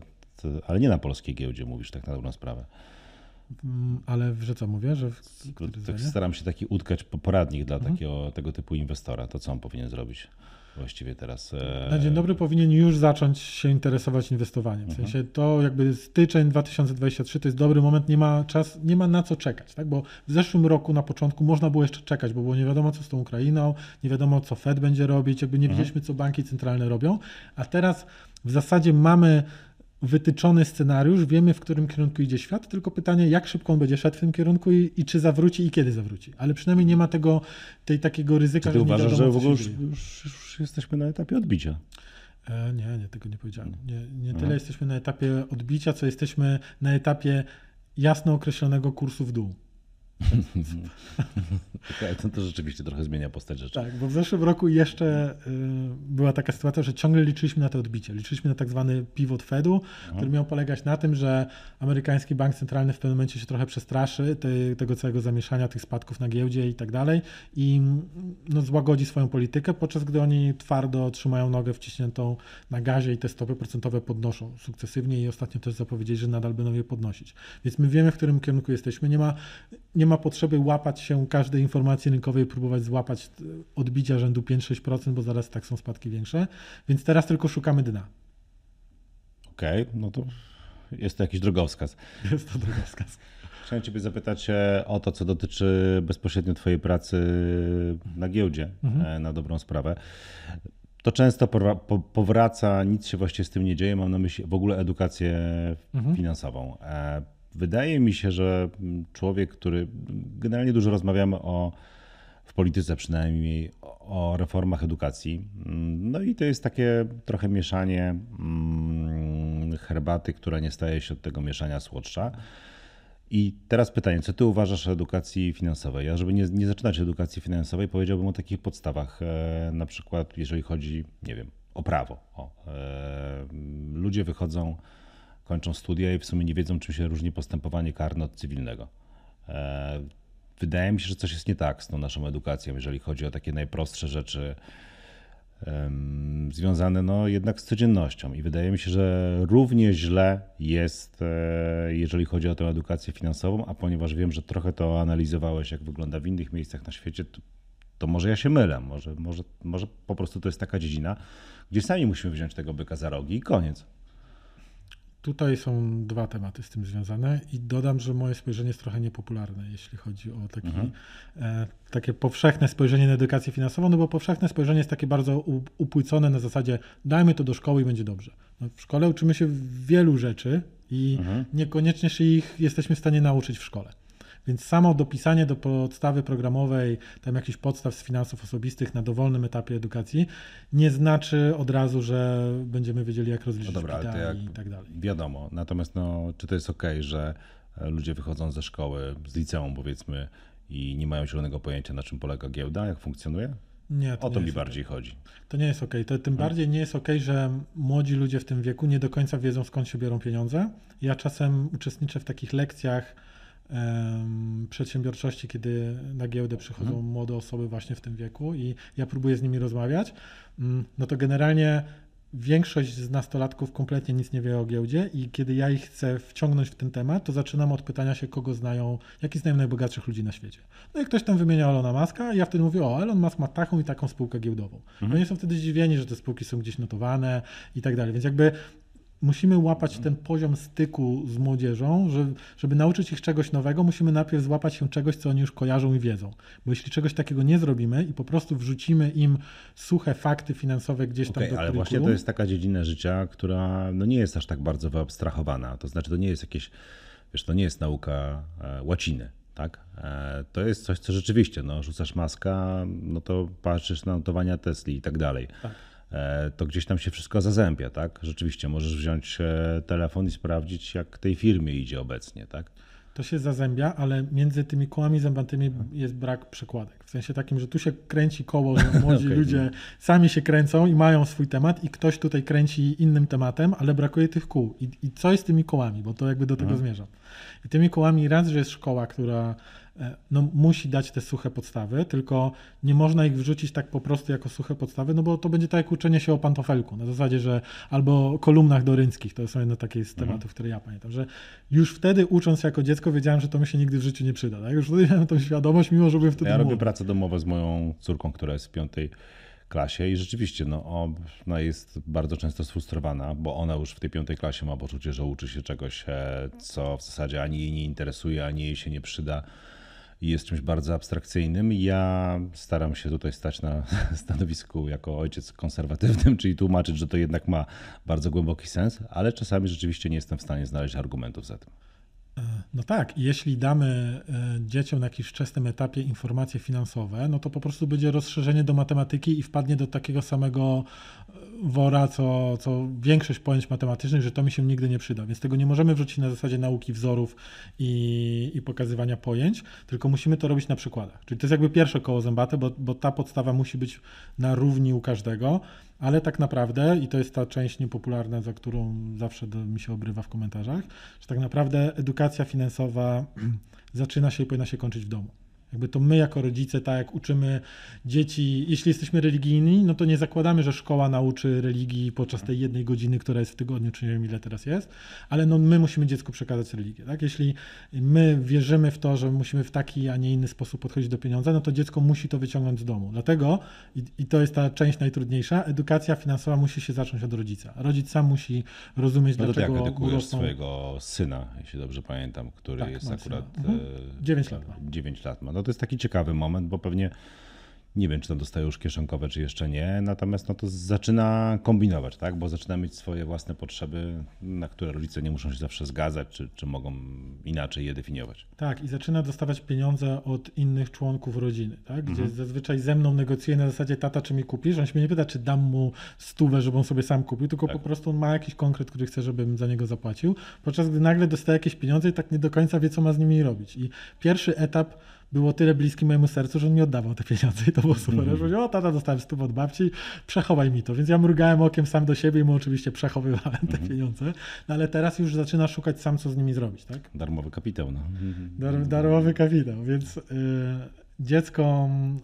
ale nie na polskiej giełdzie mówisz tak na dobrą sprawę. Mm, ale że co mówię, że w, tak staram się taki utkać poradnik dla mhm. takiego, tego typu inwestora. To co on powinien zrobić? Właściwie teraz. E, na dzień dobry powinien już zacząć się interesować inwestowaniem. W mhm. sensie to jakby styczeń 2023 to jest dobry moment, nie ma czas, nie ma na co czekać, tak? Bo w zeszłym roku na początku można było jeszcze czekać, bo było nie wiadomo co z tą Ukrainą, nie wiadomo co Fed będzie robić, jakby nie mhm. wiedzieliśmy co banki centralne robią, a teraz w zasadzie mamy wytyczony scenariusz, wiemy w którym kierunku idzie świat, tylko pytanie, jak szybko on będzie szedł w tym kierunku i, i czy zawróci i kiedy zawróci. Ale przynajmniej nie ma tego, tej takiego ryzyka, czy ty że nie uważasz, wiadomo, że w ogóle już, już, już, jesteśmy na etapie odbicia? E, nie, nie, tego nie powiedziałem. Nie, nie tyle jesteśmy na etapie odbicia, co jesteśmy na etapie jasno określonego kursu w dół. okay, to, to rzeczywiście trochę zmienia postać rzeczy. Tak, bo w zeszłym roku jeszcze y, była taka sytuacja, że ciągle liczyliśmy na to odbicie. Liczyliśmy na tak zwany pivot Fedu, Aha. który miał polegać na tym, że amerykański bank centralny w pewnym momencie się trochę przestraszy tej, tego całego zamieszania, tych spadków na giełdzie i tak dalej i no, złagodzi swoją politykę, podczas gdy oni twardo trzymają nogę wciśniętą na gazie i te stopy procentowe podnoszą sukcesywnie i ostatnio też zapowiedzieli, że nadal będą je podnosić. Więc my wiemy, w którym kierunku jesteśmy. Nie ma, nie ma potrzeby łapać się każdej informacji rynkowej, próbować złapać odbicia rzędu 5-6%, bo zaraz tak są spadki większe. Więc teraz tylko szukamy dna. Okej, okay, no to jest to jakiś drogowskaz. Jest to drogowskaz. Chciałem Ciebie zapytać e, o to, co dotyczy bezpośrednio Twojej pracy na giełdzie, mhm. E, na dobrą sprawę. To często powraca, nic się właściwie z tym nie dzieje. Mam na myśli w ogóle edukację mhm. finansową. Wydaje mi się, że człowiek, który generalnie dużo rozmawiamy o w polityce przynajmniej o reformach edukacji. No i to jest takie trochę mieszanie mm, herbaty, która nie staje się od tego mieszania słodsza. I teraz pytanie, co ty uważasz o edukacji finansowej? Ja, żeby nie, nie zaczynać edukacji finansowej, powiedziałbym o takich podstawach, e, na przykład jeżeli chodzi, nie wiem, o prawo. O, e, ludzie wychodzą, kończą studia i w sumie nie wiedzą, czym się różni postępowanie karne od cywilnego. E, wydaje mi się, że coś jest nie tak z tą naszą edukacją, jeżeli chodzi o takie najprostsze rzeczy związane no, jednak z codziennością. I wydaje mi się, że równie źle jest, e, jeżeli chodzi o tę edukację finansową, a ponieważ wiem, że trochę to analizowałeś, jak wygląda w innych miejscach na świecie, to, to może ja się mylę, może, może, może po prostu to jest taka dziedzina, gdzie sami musimy wziąć tego byka za rogi i koniec. Tutaj są dwa tematy z tym związane i dodam, że moje spojrzenie jest trochę niepopularne, jeśli chodzi o taki, mhm. e, takie powszechne spojrzenie na edukację finansową, no bo powszechne spojrzenie jest takie bardzo upłycone na zasadzie dajmy to do szkoły i będzie dobrze. No, w szkole uczymy się wielu rzeczy i mhm. niekoniecznie się ich jesteśmy w stanie nauczyć w szkole. Więc samo dopisanie do podstawy programowej, tam jakichś podstaw z finansów osobistych na dowolnym etapie edukacji, nie znaczy od razu, że będziemy wiedzieli, jak rozliczyć no dobra, jak, i tak dalej. Wiadomo. Natomiast no, czy to jest ok, że e, ludzie wychodzą ze szkoły, z liceum powiedzmy, i nie mają zielonego pojęcia, na czym polega giełda, jak funkcjonuje? Nie, to o to mi bardziej okay. chodzi. To nie jest ok. To tym hmm. bardziej nie jest ok, że młodzi ludzie w tym wieku nie do końca wiedzą, skąd się biorą pieniądze. Ja czasem uczestniczę w takich lekcjach przedsiębiorczości, kiedy na giełdę przychodzą mhm. młode osoby właśnie w tym wieku i ja próbuję z nimi rozmawiać, mm, no to generalnie większość z nastolatków kompletnie nic nie wie o giełdzie i kiedy ja ich chcę wciągnąć w ten temat, to zaczynam od pytania się, kogo znają, jaki znają najbogatszych ludzi na świecie. No i ktoś tam wymienia Elona Muska i ja wtedy mówię, o, Elon Musk ma taką i taką spółkę giełdową. Mhm. Oni są wtedy zdziwieni, że te spółki są gdzieś notowane i tak dalej. Więc jakby musimy łapać ten poziom styku z młodzieżą, że, żeby nauczyć ich czegoś nowego, musimy najpierw złapać się czegoś, co oni już kojarzą i wiedzą. Bo jeśli czegoś takiego nie zrobimy i po prostu wrzucimy im suche fakty finansowe gdzieś tam okay, do ale właśnie to jest taka dziedzina życia, która no nie jest aż tak bardzo wyabstrahowana. To znaczy to nie jest jakieś, wiesz, to nie jest nauka e, łaciny. Tak? E, to jest coś, co rzeczywiście, no, rzucasz maska, no to patrzysz na notowania Tesli i tak dalej. Tak. E, to gdzieś tam się wszystko zazębia, tak? Rzeczywiście możesz wziąć e, telefon i sprawdzić, jak tej firmie idzie obecnie, tak? To się zazębia, ale między tymi kołami zębatymi jest brak przekładek. W sensie takim, że tu się kręci koło, że młodzi okay. ludzie sami się kręcą i mają swój temat i ktoś tutaj kręci innym tematem, ale brakuje tych kół. I, i co jest z tymi kołami? Bo to jakby do tego mhm. zmierzam. I tymi kołami raz, że jest szkoła, która no, musi dać te suche podstawy, tylko nie można ich wrzucić tak po prostu jako suche podstawy, no bo to będzie tak jak uczenie się o pantofelku, na zasadzie, że albo kolumnach doryńskich, to są jedne takie z tematów, mhm. które ja pamiętam, że już wtedy ucząc się jako dziecko wiedziałem, że to mi się nigdy w życiu nie przyda, tak? już wtedy miałem tą świadomość, mimo że byłem wtedy Ja robię pracę domową z moją córką, która jest w piątej klasie i rzeczywiście no, ona jest bardzo często sfrustrowana, bo ona już w tej piątej klasie ma poczucie, że uczy się czegoś, e, co w zasadzie ani jej nie interesuje, ani jej się nie przyda jest czymś bardzo abstrakcyjnym. Ja staram się tutaj stać na stanowisku jako ojciec konserwatywnym, czyli tłumaczyć, że to jednak ma bardzo głęboki sens, ale czasami rzeczywiście nie jestem w stanie znaleźć argumentów za tym. E, no tak, jeśli damy e, dzieciom na jakimś wczesnym etapie informacje finansowe, no to po prostu będzie rozszerzenie do matematyki i wpadnie do takiego samego e, wora, co, co większość pojęć matematycznych, że to mi się nigdy nie przyda. Więc tego nie możemy wrzucić na zasadzie nauki wzorów i, i pokazywania pojęć, tylko musimy to robić na przykładach. Czyli to jest jakby pierwsze koło zębate, bo, bo ta podstawa musi być na równi u każdego, ale tak naprawdę, i to jest ta część niepopularna, za którą zawsze do, mi się obrywa w komentarzach, że tak naprawdę edukacja finansowa zaczyna się i powinna się kończyć w domu. Jakby to my jako rodzice, tak jak uczymy dzieci, jeśli jesteśmy religijni, no to nie zakładamy, że szkoła nauczy religii podczas tej jednej godziny, która jest w tygodniu, czy nie wiem ile teraz jest, ale no my musimy dziecku przekazać religię. Tak? Jeśli my wierzymy w to, że musimy w taki, a nie inny sposób podchodzić do pieniądza, no to dziecko musi to wyciągnąć z domu. Dlatego, i, i to jest ta część najtrudniejsza, edukacja finansowa musi się zacząć od rodzica. Rodzic sam musi rozumieć, No to ty jak dlaczego edukujesz rosną... swojego syna, jeśli dobrze pamiętam, który Tak, jest akurat... syna. Mhm. e, 9 lat ma. 9 lat ma. No to jest taki ciekawy moment, bo pewnie nie wiem, czy tam dostaje już kieszonkowe, czy jeszcze nie, natomiast no to zaczyna kombinować, tak? Bo zaczyna mieć swoje własne potrzeby, na które rodzice nie muszą się zawsze zgadzać, czy, czy mogą inaczej je definiować. Tak, i zaczyna dostawać pieniądze od innych członków rodziny, tak? gdzie Mhm. zazwyczaj ze mną negocjuje na zasadzie tata, czy mi kupisz. On się mnie nie pyta, czy dam mu stówę, żeby on sobie sam kupił, tylko Tak. po prostu on ma jakiś konkret, który chce, żebym za niego zapłacił. Podczas gdy nagle dostaje jakieś pieniądze i tak nie do końca wie, co ma z nimi robić. I pierwszy etap było tyle bliskie mojemu sercu, że on mi oddawał te pieniądze i to było super. Ja powiedział, o tata, dostałem stówę od babci, przechowaj mi to. Więc ja mrugałem okiem sam do siebie i mu oczywiście przechowywałem te pieniądze. No ale teraz już zaczyna szukać sam, co z nimi zrobić, tak? Darmowy kapitał, no. Dar, darmowy kapitał, więc y, dzieckom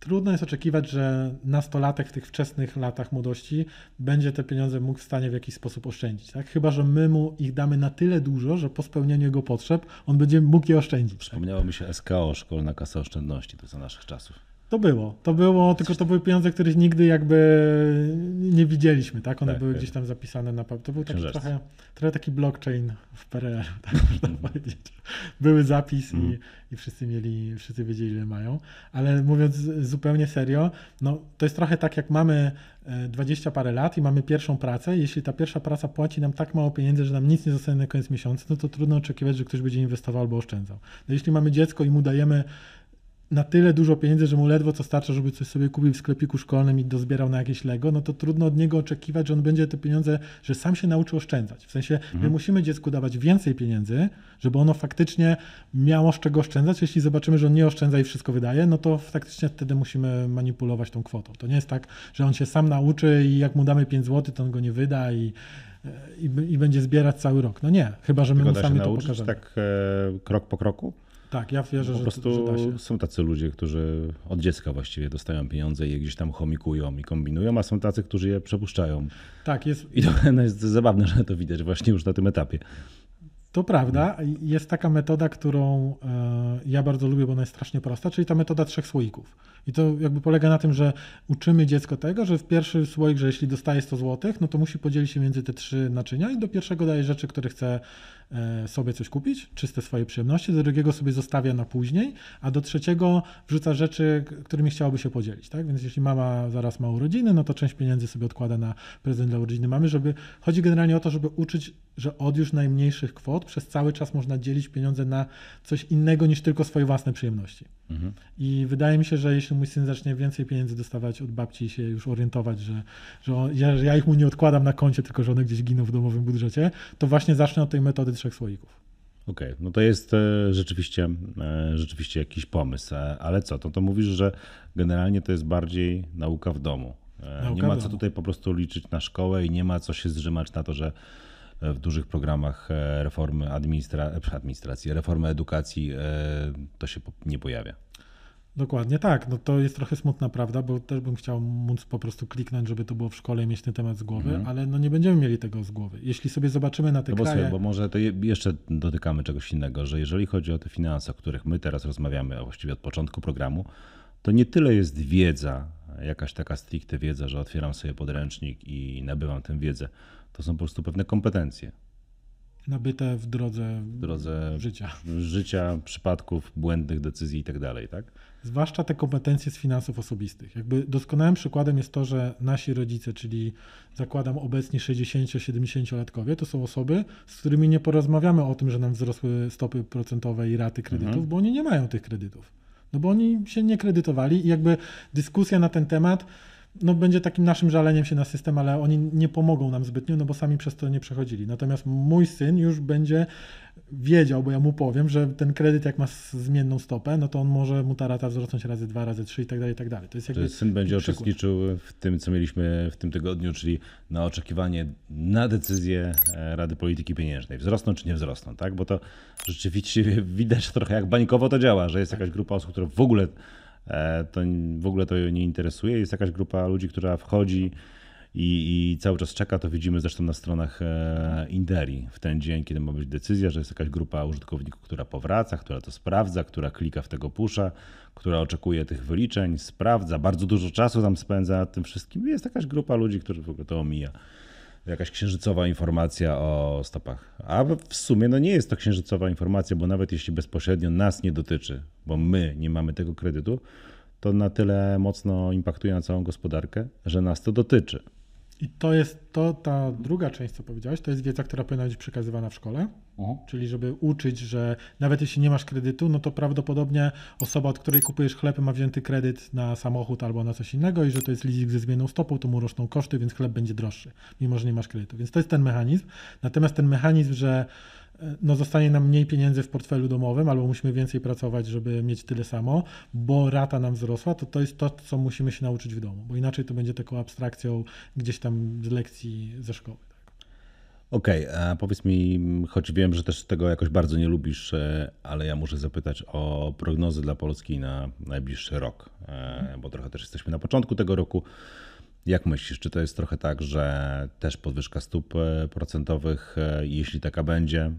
trudno jest oczekiwać, że nastolatek w tych wczesnych latach młodości będzie te pieniądze mógł w stanie w jakiś sposób oszczędzić. Tak? Chyba, że my mu ich damy na tyle dużo, że po spełnieniu jego potrzeb on będzie mógł je oszczędzić. Tak? Przypomniało mi się SKO, Szkolna Kasa Oszczędności, to za naszych czasów. To było, to było, tylko to były pieniądze, których nigdy jakby nie widzieliśmy, tak? One Tak, były tak. gdzieś tam zapisane na papierze. To był taki trochę, trochę taki blockchain w PRL, tak można powiedzieć. Były zapis Mhm. i, i wszyscy mieli, wszyscy wiedzieli, ile mają. Ale mówiąc zupełnie serio, no to jest trochę tak, jak mamy e, 20 parę lat i mamy pierwszą pracę. Jeśli ta pierwsza praca płaci nam tak mało pieniędzy, że nam nic nie zostanie na koniec miesiąca, no to trudno oczekiwać, że ktoś będzie inwestował albo oszczędzał. No jeśli mamy dziecko i mu dajemy na tyle dużo pieniędzy, że mu ledwo co starcza, żeby coś sobie kupił w sklepiku szkolnym i dozbierał na jakieś Lego, no to trudno od niego oczekiwać, że on będzie te pieniądze, że sam się nauczy oszczędzać. W sensie my musimy dziecku dawać więcej pieniędzy, żeby ono faktycznie miało z czego oszczędzać. Jeśli zobaczymy, że on nie oszczędza i wszystko wydaje, no to faktycznie wtedy musimy manipulować tą kwotą. To nie jest tak, że on się sam nauczy i jak mu damy 5 zł, to on go nie wyda i, i, i będzie zbierać cały rok. No nie, chyba, że my Tylko mu sami to pokażemy. tak e, krok po kroku? Tak, ja wierzę, Po że, prostu że są tacy ludzie, którzy od dziecka właściwie dostają pieniądze i je gdzieś tam chomikują i kombinują, a są tacy, którzy je przepuszczają. Tak, jest, I to no, jest zabawne, że to widać właśnie już na tym etapie. To prawda. Jest taka metoda, którą e, ja bardzo lubię, bo ona jest strasznie prosta, czyli ta metoda trzech słoików. I to jakby polega na tym, że uczymy dziecko tego, że w pierwszy słoik, że jeśli dostaje 100 zł, no to musi podzielić się między te trzy naczynia i do pierwszego daje rzeczy, które chce sobie coś kupić, czyste swoje przyjemności, do drugiego sobie zostawia na później, a do trzeciego wrzuca rzeczy, którymi chciałoby się podzielić. Tak? Więc jeśli mama zaraz ma urodziny, no to część pieniędzy sobie odkłada na prezent dla urodziny mamy, żeby chodzi generalnie o to, żeby uczyć, że od już najmniejszych kwot przez cały czas można dzielić pieniądze na coś innego niż tylko swoje własne przyjemności. Mhm. I wydaje mi się, że jeśli mój syn zacznie więcej pieniędzy dostawać od babci i się już orientować, że, że, on, ja, że ja ich mu nie odkładam na koncie, tylko że one gdzieś giną w domowym budżecie, to właśnie zacznę od tej metody trzech słoików. Okej, no to jest e, rzeczywiście, e, rzeczywiście jakiś pomysł. E, Ale co, to, to mówisz, że generalnie to jest bardziej nauka w domu. Nauka Nie ma co tutaj po prostu liczyć na szkołę i nie ma co się zrzymać na to, że w dużych programach e, reformy administra e, administracji, reformy edukacji e, to się nie pojawia. Dokładnie tak. No to jest trochę smutna prawda, bo też bym chciał móc po prostu kliknąć, żeby to było w szkole i mieć ten temat z głowy, ale no nie będziemy mieli tego z głowy. Jeśli sobie zobaczymy na te No bo, kraje... słuchaj, bo może to je- jeszcze dotykamy czegoś innego, że jeżeli chodzi o te finanse, o których my teraz rozmawiamy, a właściwie od początku programu, to nie tyle jest wiedza, jakaś taka stricte wiedza, że otwieram sobie podręcznik i nabywam tę wiedzę. To są po prostu pewne kompetencje nabyte w drodze w drodze życia. życia, przypadków, błędnych decyzji i tak dalej, tak? Zwłaszcza te kompetencje z finansów osobistych. Jakby doskonałym przykładem jest to, że nasi rodzice, czyli zakładam obecni 60-70-latkowie, to są osoby, z którymi nie porozmawiamy o tym, że nam wzrosły stopy procentowe i raty kredytów, Mhm. bo oni nie mają tych kredytów. No bo oni się nie kredytowali i jakby dyskusja na ten temat no, będzie takim naszym żaleniem się na system, ale oni nie pomogą nam zbytnio, no bo sami przez to nie przechodzili. Natomiast mój syn już będzie wiedział, bo ja mu powiem, że ten kredyt jak ma zmienną stopę, no to on może mu ta rata wzrosnąć razy dwa, razy trzy i tak dalej, i tak dalej. To jest jakby Syn będzie przykład. uczestniczył w tym, co mieliśmy w tym tygodniu, czyli na oczekiwanie na decyzję e, Rady Polityki Pieniężnej. Wzrosną czy nie wzrosną, tak? Bo to rzeczywiście widać trochę jak bańkowo to działa, że jest jakaś grupa osób, które w ogóle to w ogóle to nie interesuje. Jest jakaś grupa ludzi, która wchodzi i, i, cały czas czeka. To widzimy zresztą na stronach e, Inderi w ten dzień, kiedy ma być decyzja, że jest jakaś grupa użytkowników, która powraca, która to sprawdza, która klika w tego pusza, która oczekuje tych wyliczeń, sprawdza, bardzo dużo czasu tam spędza nad tym wszystkim. Jest jakaś grupa ludzi, którzy w ogóle to omija. Jakaś księżycowa informacja o stopach. A w sumie no nie jest to księżycowa informacja, bo nawet jeśli bezpośrednio nas nie dotyczy, bo my nie mamy tego kredytu, to na tyle mocno impaktuje na całą gospodarkę, że nas to dotyczy. I to jest to, ta druga część, co powiedziałeś, to jest wiedza, która powinna być przekazywana w szkole. Uh-huh. Czyli żeby uczyć, że nawet jeśli nie masz kredytu, no to prawdopodobnie osoba, od której kupujesz chleb, ma wzięty kredyt na samochód albo na coś innego i że to jest leasing ze zmienną stopą, to mu rosną koszty, więc chleb będzie droższy, mimo że nie masz kredytu. Więc to jest ten mechanizm. Natomiast ten mechanizm, że no zostanie nam mniej pieniędzy w portfelu domowym, albo musimy więcej pracować, żeby mieć tyle samo, bo rata nam wzrosła, to to jest to, co musimy się nauczyć w domu, bo inaczej to będzie taką abstrakcją gdzieś tam z lekcji ze szkoły. Okej, okay, a powiedz mi, choć wiem, że też tego jakoś bardzo nie lubisz, e, ale ja muszę zapytać o prognozy dla Polski na najbliższy rok, e, bo trochę też jesteśmy na początku tego roku. Jak myślisz, czy to jest trochę tak, że też podwyżka stóp e, procentowych, jeśli taka będzie?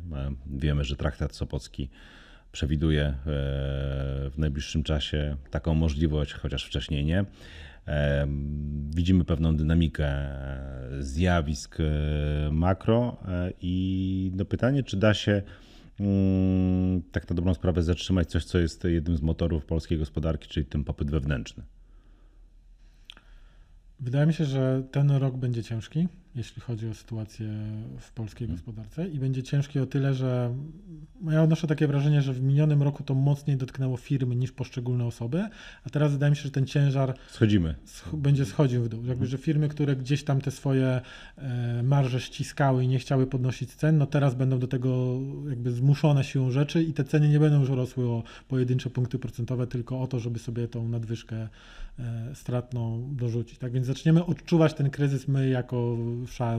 Wiemy, że traktat Sopocki przewiduje w najbliższym czasie taką możliwość, chociaż wcześniej nie. Widzimy pewną dynamikę zjawisk makro i no pytanie, czy da się mm, tak na dobrą sprawę zatrzymać coś, co jest jednym z motorów polskiej gospodarki, czyli ten popyt wewnętrzny. Wydaje mi się, że ten rok będzie ciężki, jeśli chodzi o sytuację w polskiej hmm. gospodarce i będzie ciężki o tyle, że ja odnoszę takie wrażenie, że w minionym roku to mocniej dotknęło firmy niż poszczególne osoby, a teraz wydaje mi się, że ten ciężar Schodzimy. Sch będzie schodził w dół. Jakby, że firmy, które gdzieś tam te swoje e, marże ściskały i nie chciały podnosić cen, no teraz będą do tego jakby zmuszone siłą rzeczy i te ceny nie będą już rosły o pojedyncze punkty procentowe, tylko o to, żeby sobie tą nadwyżkę stratną dorzucić. Tak więc zaczniemy odczuwać ten kryzys my jako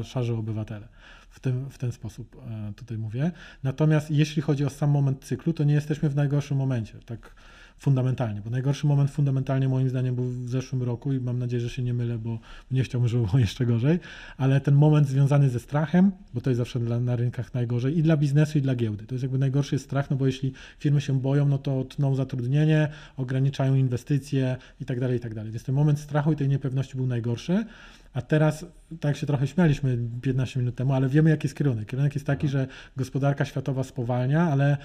szarzy obywatele. W ten, w ten sposób e, tutaj mówię. Natomiast jeśli chodzi o sam moment cyklu, to nie jesteśmy w najgorszym momencie. Tak fundamentalnie, bo najgorszy moment fundamentalnie moim zdaniem był w zeszłym roku i mam nadzieję, że się nie mylę, bo nie chciałbym, żeby było jeszcze gorzej, ale ten moment związany ze strachem, bo to jest zawsze dla, na rynkach najgorzej i dla biznesu i dla giełdy. To jest jakby najgorszy strach, no bo jeśli firmy się boją, no to tną zatrudnienie, ograniczają inwestycje i tak dalej, i tak dalej. Więc ten moment strachu i tej niepewności był najgorszy. A teraz, tak się trochę śmialiśmy 15 minut temu, ale wiemy, jaki jest kierunek. Kierunek jest taki, no. że gospodarka światowa spowalnia, ale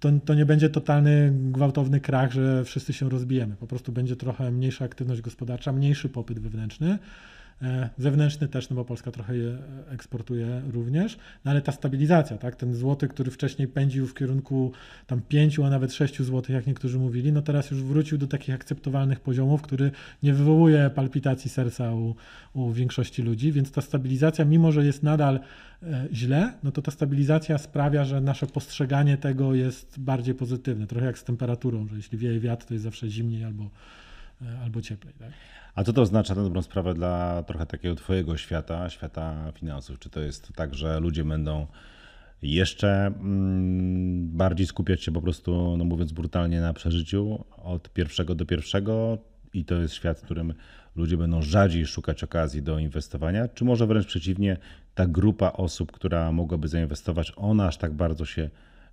to, to nie będzie totalny, gwałtowny krach, że wszyscy się rozbijemy. Po prostu będzie trochę mniejsza aktywność gospodarcza, mniejszy popyt wewnętrzny. E, zewnętrzny też, no bo Polska trochę je eksportuje również, no ale ta stabilizacja, tak, ten złoty, który wcześniej pędził w kierunku tam 5, a nawet 6 złotych, jak niektórzy mówili, no teraz już wrócił do takich akceptowalnych poziomów, który nie wywołuje palpitacji serca u, u większości ludzi, więc ta stabilizacja, mimo że jest nadal e, źle, no to ta stabilizacja sprawia, że nasze postrzeganie tego jest bardziej pozytywne, trochę jak z temperaturą, że jeśli wieje wiatr, to jest zawsze zimniej albo, albo cieplej. Tak? A co to oznacza na dobrą sprawę dla trochę takiego twojego świata, świata finansów? Czy to jest tak, że ludzie będą jeszcze mm, bardziej skupiać się po prostu, no mówiąc brutalnie, na przeżyciu od pierwszego do pierwszego i to jest świat, w którym ludzie będą rzadziej szukać okazji do inwestowania, czy może wręcz przeciwnie, ta grupa osób, która mogłaby zainwestować, ona aż tak bardzo się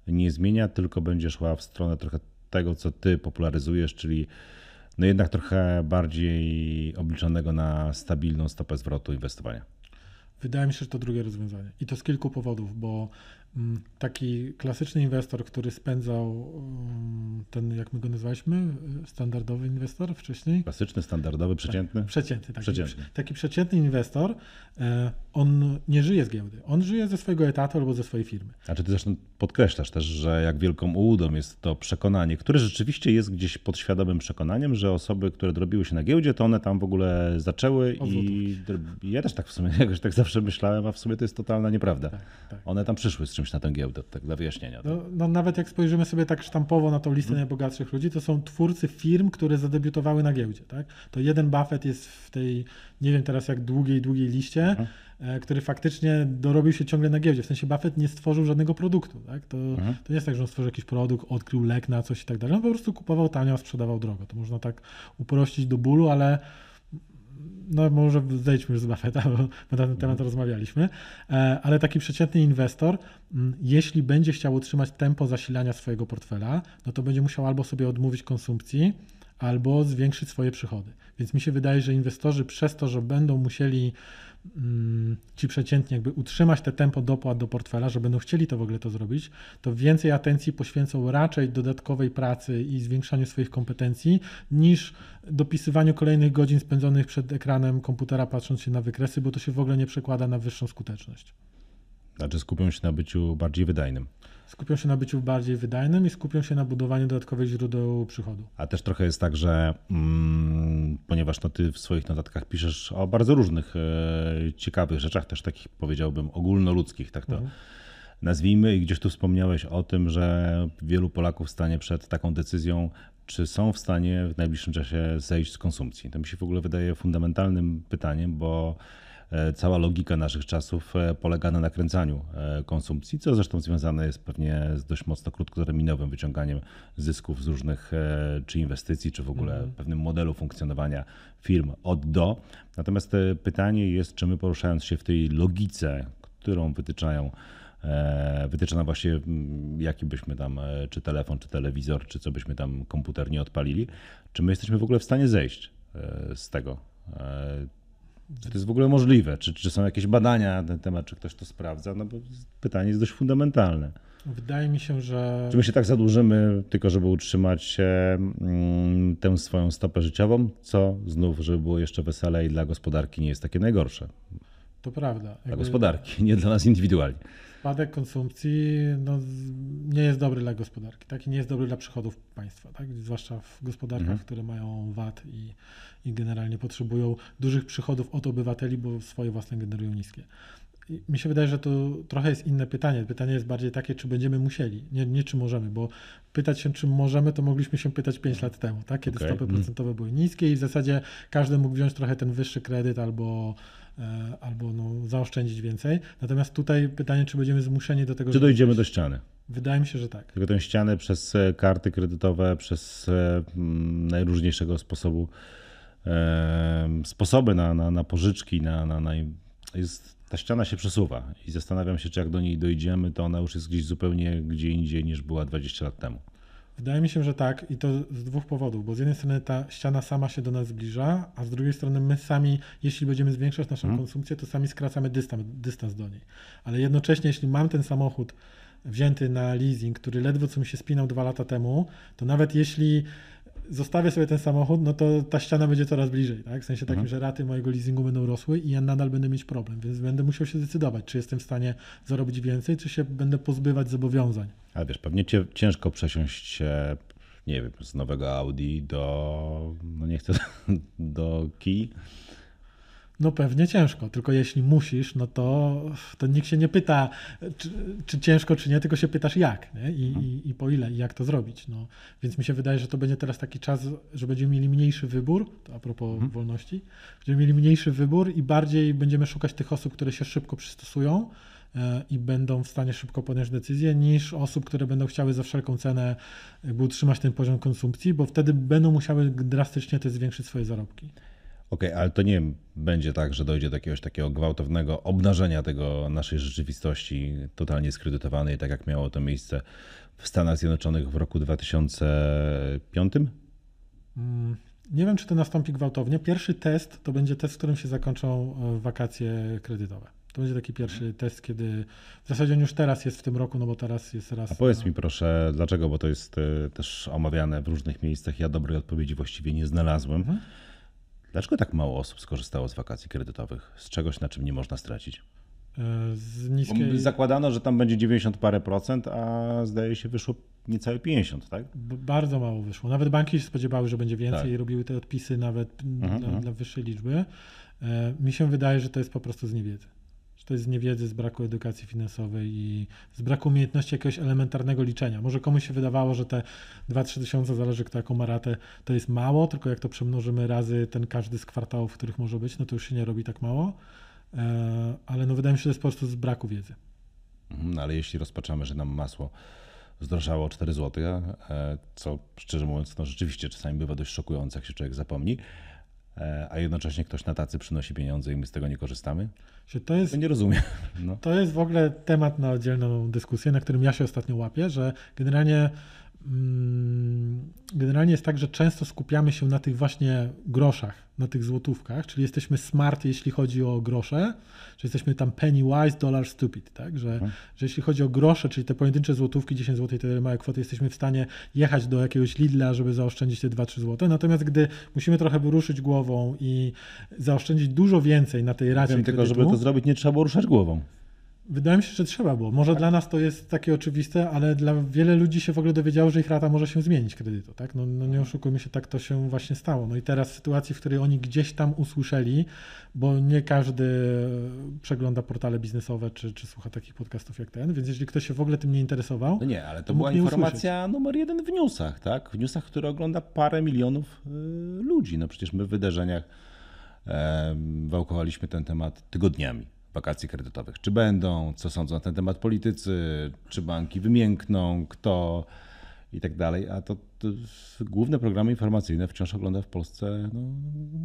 nie zmienia, tylko będzie szła w stronę trochę tego, co ty popularyzujesz, czyli no jednak trochę bardziej obliczonego na stabilną stopę zwrotu inwestowania. Wydaje mi się, że to drugie rozwiązanie. I to z kilku powodów, bo taki klasyczny inwestor, który spędzał mm, ten, jak my go nazwaliśmy, standardowy inwestor wcześniej. Klasyczny, standardowy, przeciętny? Tak, przeciętny, taki, przeciętny. Taki przeciętny inwestor, e, on nie żyje z giełdy, on żyje ze swojego etatu albo ze swojej firmy. A czy ty zresztą podkreślasz też, że jak wielką ułudą jest to przekonanie, które rzeczywiście jest gdzieś podświadomym przekonaniem, że osoby, które drobiły się na giełdzie, to one tam w ogóle zaczęły i ja też tak w sumie jakoś tak zawsze myślałem, a w sumie to jest totalna nieprawda. Tak, tak. One tam przyszły z czymś na tę giełdę, tak dla wyjaśnienia. No, no, nawet jak spojrzymy sobie tak sztampowo na tą listę hmm. najbogatszych ludzi, to są twórcy firm, które zadebiutowały na giełdzie. Tak? To jeden Buffett jest w tej, nie wiem teraz jak długiej, długiej liście, hmm który faktycznie dorobił się ciągle na giełdzie. W sensie Buffett nie stworzył żadnego produktu. Tak? To, mhm. to nie jest tak, że on stworzył jakiś produkt, odkrył lek na coś i tak dalej. On po prostu kupował tanio, a sprzedawał drogo. To można tak uprościć do bólu, ale no może zejdźmy już z Buffetta, bo, na ten temat mhm. rozmawialiśmy, e, ale taki przeciętny inwestor, mm, jeśli będzie chciał utrzymać tempo zasilania swojego portfela, no to będzie musiał albo sobie odmówić konsumpcji, albo zwiększyć swoje przychody. Więc mi się wydaje, że inwestorzy przez to, że będą musieli ci przeciętnie jakby utrzymać te tempo dopłat do portfela, że będą chcieli to w ogóle to zrobić, to więcej atencji poświęcą raczej dodatkowej pracy i zwiększaniu swoich kompetencji niż dopisywaniu kolejnych godzin spędzonych przed ekranem komputera patrząc się na wykresy, bo to się w ogóle nie przekłada na wyższą skuteczność. Znaczy skupią się na byciu bardziej wydajnym skupią się na byciu bardziej wydajnym i skupią się na budowaniu dodatkowych źródeł przychodu. A też trochę jest tak, że mm, ponieważ no ty w swoich notatkach piszesz o bardzo różnych e, ciekawych rzeczach, też takich powiedziałbym ogólnoludzkich, tak to mhm. nazwijmy, i gdzieś tu wspomniałeś o tym, że wielu Polaków stanie przed taką decyzją, czy są w stanie w najbliższym czasie zejść z konsumpcji. To mi się w ogóle wydaje fundamentalnym pytaniem, bo cała logika naszych czasów e, polega na nakręcaniu e, konsumpcji, co zresztą związane jest pewnie z dość mocno krótkoterminowym wyciąganiem zysków z różnych czy inwestycji, czy w ogóle mhm. pewnym modelu funkcjonowania firm od do. Natomiast pytanie jest, czy my poruszając się w tej logice, którą wytyczają wytyczona właśnie jaki byśmy tam, czy telefon, czy telewizor, czy co byśmy tam komputer nie odpalili, czy my jesteśmy w ogóle w stanie zejść z tego. Czy to jest w ogóle możliwe? Czy, czy są jakieś badania na ten temat, czy ktoś to sprawdza? No bo pytanie jest dość fundamentalne. Wydaje mi się, że. Czy my się tak zadłużymy, tylko żeby utrzymać mm, tę swoją stopę życiową, co znów, żeby było jeszcze weselej dla gospodarki, nie jest takie najgorsze. To prawda. Dla Jakby... gospodarki, nie dla nas indywidualnie. Spadek konsumpcji no, nie jest dobry dla gospodarki, tak? I nie jest dobry dla przychodów państwa, tak? Zwłaszcza w gospodarkach, mhm. które mają VAT i, i generalnie potrzebują dużych przychodów od obywateli, bo swoje własne generują niskie. Mi się wydaje, że to trochę jest inne pytanie. Pytanie jest bardziej takie, czy będziemy musieli, nie, nie czy możemy, bo pytać się, czy możemy, to mogliśmy się pytać 5 lat temu, tak? kiedy okay. stopy mhm. procentowe były niskie i w zasadzie każdy mógł wziąć trochę ten wyższy kredyt albo albo no, zaoszczędzić więcej. Natomiast tutaj pytanie, czy będziemy zmuszeni do tego. Czy dojdziemy do ściany? Wydaje mi się, że tak. Tylko tę ścianę przez e, karty kredytowe, przez e, najróżniejszego sposobu sposoby na, na, na pożyczki, na, na, na jest, ta ściana się przesuwa i zastanawiam się, czy jak do niej dojdziemy, to ona już jest gdzieś zupełnie gdzie indziej niż była 20 lat temu. Wydaje mi się, że tak i to z dwóch powodów, bo z jednej strony ta ściana sama się do nas zbliża, a z drugiej strony my sami, jeśli będziemy zwiększać naszą hmm. konsumpcję, to sami skracamy dystans, dystans do niej. Ale jednocześnie, jeśli mam ten samochód wzięty na leasing, który ledwo co mi się spinał dwa lata temu, to nawet jeśli zostawię sobie ten samochód, no to ta ściana będzie coraz bliżej, tak? W sensie takim, mhm. że raty mojego leasingu będą rosły i ja nadal będę mieć problem, więc będę musiał się zdecydować, czy jestem w stanie zarobić więcej, czy się będę pozbywać zobowiązań. Ale wiesz, pewnie ciężko przesiąść się, nie wiem, z nowego Audi do, no nie chcę, do Key no pewnie ciężko, tylko jeśli musisz, no to, to nikt się nie pyta, czy, czy ciężko, czy nie, tylko się pytasz jak nie? I, i, i, po ile i jak to zrobić. No. Więc mi się wydaje, że to będzie teraz taki czas, że będziemy mieli mniejszy wybór, to a propos mhm. wolności, będziemy mieli mniejszy wybór i bardziej będziemy szukać tych osób, które się szybko przystosują e, i będą w stanie szybko podjąć decyzję, niż osób, które będą chciały za wszelką cenę jakby utrzymać ten poziom konsumpcji, bo wtedy będą musiały drastycznie też zwiększyć swoje zarobki. Okej, okay, ale to nie będzie tak, że dojdzie do jakiegoś takiego gwałtownego obnażenia tego naszej rzeczywistości totalnie skredytowanej, tak jak miało to miejsce w Stanach Zjednoczonych w roku 2005? Mm, nie wiem, czy to nastąpi gwałtownie. Pierwszy test to będzie test, w którym się zakończą e, wakacje kredytowe. To będzie taki pierwszy test, kiedy w zasadzie on już teraz jest w tym roku, no bo teraz jest raz. A powiedz na- mi proszę, dlaczego, bo to jest e, też omawiane w różnych miejscach, ja dobrej odpowiedzi właściwie nie znalazłem. Mhm. Dlaczego tak mało osób skorzystało z wakacji kredytowych? Z czegoś, na czym nie można stracić? z niskiej. zakładano, że tam będzie 90 parę procent, a zdaje się wyszło niecałe 50, tak? B- Bardzo mało wyszło. Nawet banki się spodziewały, że będzie więcej Tak. i robiły te odpisy nawet Mhm, dla, mhm. dla wyższej liczby. E, Mi się wydaje, że to jest po prostu z niewiedzy. To jest z niewiedzy, z braku edukacji finansowej i z braku umiejętności jakiegoś elementarnego liczenia. Może komuś się wydawało, że te 2-3 tysiące, zależy kto jaką ma ratę, to jest mało, tylko jak to przemnożymy razy ten każdy z kwartałów, w których może być, no to już się nie robi tak mało. E, Ale no wydaje mi się, że to jest po prostu z braku wiedzy. Mhm, No ale jeśli rozpaczamy, że nam masło zdrożało o 4 zł, e, co szczerze mówiąc, no rzeczywiście czasami bywa dość szokujące, jak się człowiek zapomni, a jednocześnie ktoś na tacy przynosi pieniądze i my z tego nie korzystamy, to jest nie rozumiem. No. To jest w ogóle temat na oddzielną dyskusję, na którym ja się ostatnio łapię, że generalnie, generalnie jest tak, że często skupiamy się na tych właśnie groszach, na tych złotówkach, czyli jesteśmy smart, jeśli chodzi o grosze, że jesteśmy tam penny wise, dollar stupid, tak? Że, że jeśli chodzi o grosze, czyli te pojedyncze złotówki, 10 zł i te małe kwoty, jesteśmy w stanie jechać do jakiegoś Lidla, żeby zaoszczędzić te 2-3 zł. Natomiast gdy musimy trochę ruszyć głową i zaoszczędzić dużo więcej na tej racie Wiem tylko, kredytu, żeby to zrobić, nie trzeba było ruszać głową. Wydaje mi się, że trzeba było. Może dla nas to jest takie oczywiste, ale dla wiele ludzi się w ogóle dowiedziało, że ich rata może się zmienić kredytu. Tak? No, no nie oszukujmy się, tak to się właśnie stało. No i teraz w sytuacji, w której oni gdzieś tam usłyszeli, bo nie każdy przegląda portale biznesowe czy, czy słucha takich podcastów jak ten, więc jeżeli ktoś się w ogóle tym nie interesował, No nie, ale to To była informacja numer jeden w newsach, tak? W newsach, które ogląda parę milionów y, ludzi. No przecież my w wydarzeniach wałkowaliśmy ten temat tygodniami wakacji kredytowych. Czy będą, co sądzą na ten temat politycy, czy banki wymiękną, kto i tak dalej. A to, to główne programy informacyjne wciąż ogląda w Polsce no,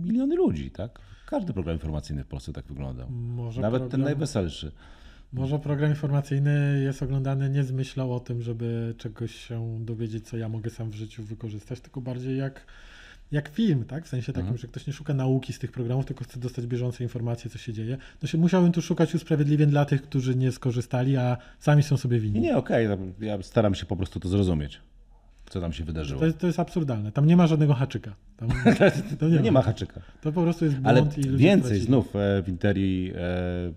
miliony ludzi, tak? Każdy program informacyjny w Polsce tak wyglądał. może Nawet ten program, najweselszy. może program informacyjny jest oglądany nie z myślą o tym, żeby czegoś się dowiedzieć, co ja mogę sam w życiu wykorzystać, tylko bardziej jak jak film, tak? W sensie takim, Mhm. że ktoś nie szuka nauki z tych programów, tylko chce dostać bieżące informacje, co się dzieje. No się musiałbym tu szukać usprawiedliwień dla tych, którzy nie skorzystali, a sami są sobie winni. Nie, nie, okej, no, ja staram się po prostu to zrozumieć, co tam się wydarzyło. To jest, to jest absurdalne. Tam nie ma żadnego haczyka. Tam, to No nie ma haczyka. To po prostu jest Ale błąd i ludzie więcej tracili. znów e, w Interi, e,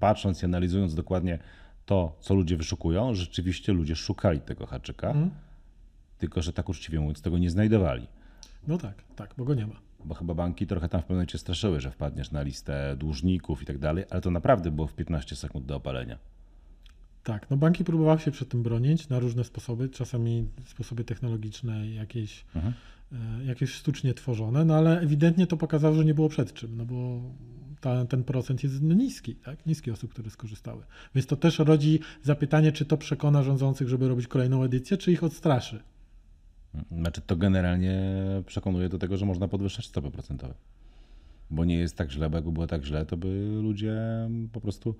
patrząc i analizując dokładnie to, co ludzie wyszukują, rzeczywiście ludzie szukali tego haczyka, Mhm. tylko że tak uczciwie mówiąc tego nie znajdowali. No tak, tak, bo go nie ma. Bo chyba banki trochę tam w pewnym momencie straszyły, że wpadniesz na listę dłużników i tak dalej, ale to naprawdę było w 15 sekund do opalenia. Tak, no banki próbowały się przed tym bronić na różne sposoby, czasami sposoby technologiczne, jakieś, Mhm. e, jakieś sztucznie tworzone, no ale ewidentnie to pokazało, że nie było przed czym, no bo ta, ten procent jest niski, tak? Niski osób, które skorzystały. Więc to też rodzi zapytanie, czy to przekona rządzących, żeby robić kolejną edycję, czy ich odstraszy. Znaczy to generalnie przekonuje do tego, że można podwyższać stopy procentowe. Bo nie jest tak źle, bo jakby było tak źle, to by ludzie po prostu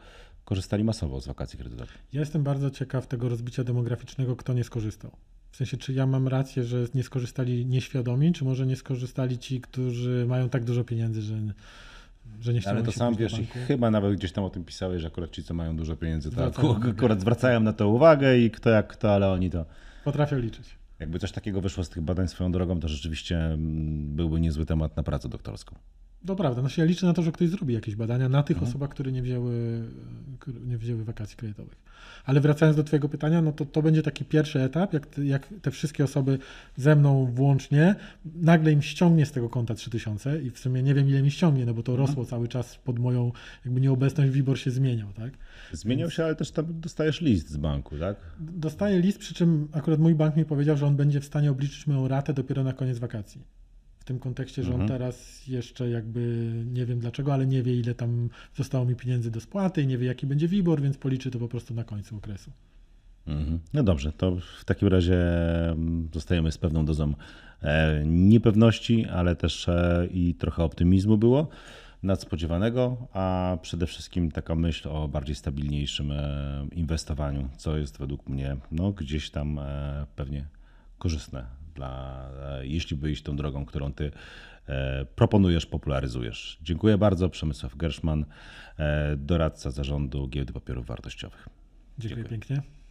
korzystali masowo z wakacji kredytowych. Ja jestem bardzo ciekaw tego rozbicia demograficznego, kto nie skorzystał. W sensie, czy ja mam rację, że nie skorzystali nieświadomi, czy może nie skorzystali ci, którzy mają tak dużo pieniędzy, że, że nie chcą Ale to sam wiesz, i chyba nawet gdzieś tam o tym pisałeś, że akurat ci, co mają dużo pieniędzy, to Zwracają akurat zwracają na to uwagę i kto jak kto, ale oni to... Potrafią liczyć. Jakby coś takiego wyszło z tych badań swoją drogą, to rzeczywiście mm, byłby niezły temat na pracę doktorską. To prawda. Znaczy ja liczę na to, że ktoś zrobi jakieś badania na tych Mhm. osobach, które nie wzięły, nie wzięły wakacji kredytowych. Ale wracając do Twojego pytania, no to to będzie taki pierwszy etap, jak, te- jak te wszystkie osoby ze mną włącznie, nagle im ściągnie z tego konta 3000 i w sumie nie wiem ile mi ściągnie, no bo to Mhm. rosło cały czas pod moją jakby nieobecność, WIBOR się zmieniał, tak? Zmieniał się, ale też tam dostajesz list z banku, tak? Dostaję list, przy czym akurat mój bank mi powiedział, że on będzie w stanie obliczyć moją ratę dopiero na koniec wakacji. W tym kontekście, że on Mhm. teraz jeszcze jakby nie wiem dlaczego, ale nie wie ile tam zostało mi pieniędzy do spłaty i nie wie jaki będzie WIBOR, więc policzy to po prostu na końcu okresu. Mhm. No dobrze, to w takim razie mm, zostajemy z pewną dozą e, niepewności, ale też e, i trochę optymizmu było nadspodziewanego, a przede wszystkim taka myśl o bardziej stabilniejszym e, inwestowaniu, co jest według mnie no, gdzieś tam pewnie korzystne dla, e, jeśli by iść tą drogą, którą ty proponujesz, popularyzujesz. Dziękuję bardzo. Przemysław Gerszman, doradca zarządu Giełdy Papierów Wartościowych. Dziękuję, Dziękuję. pięknie.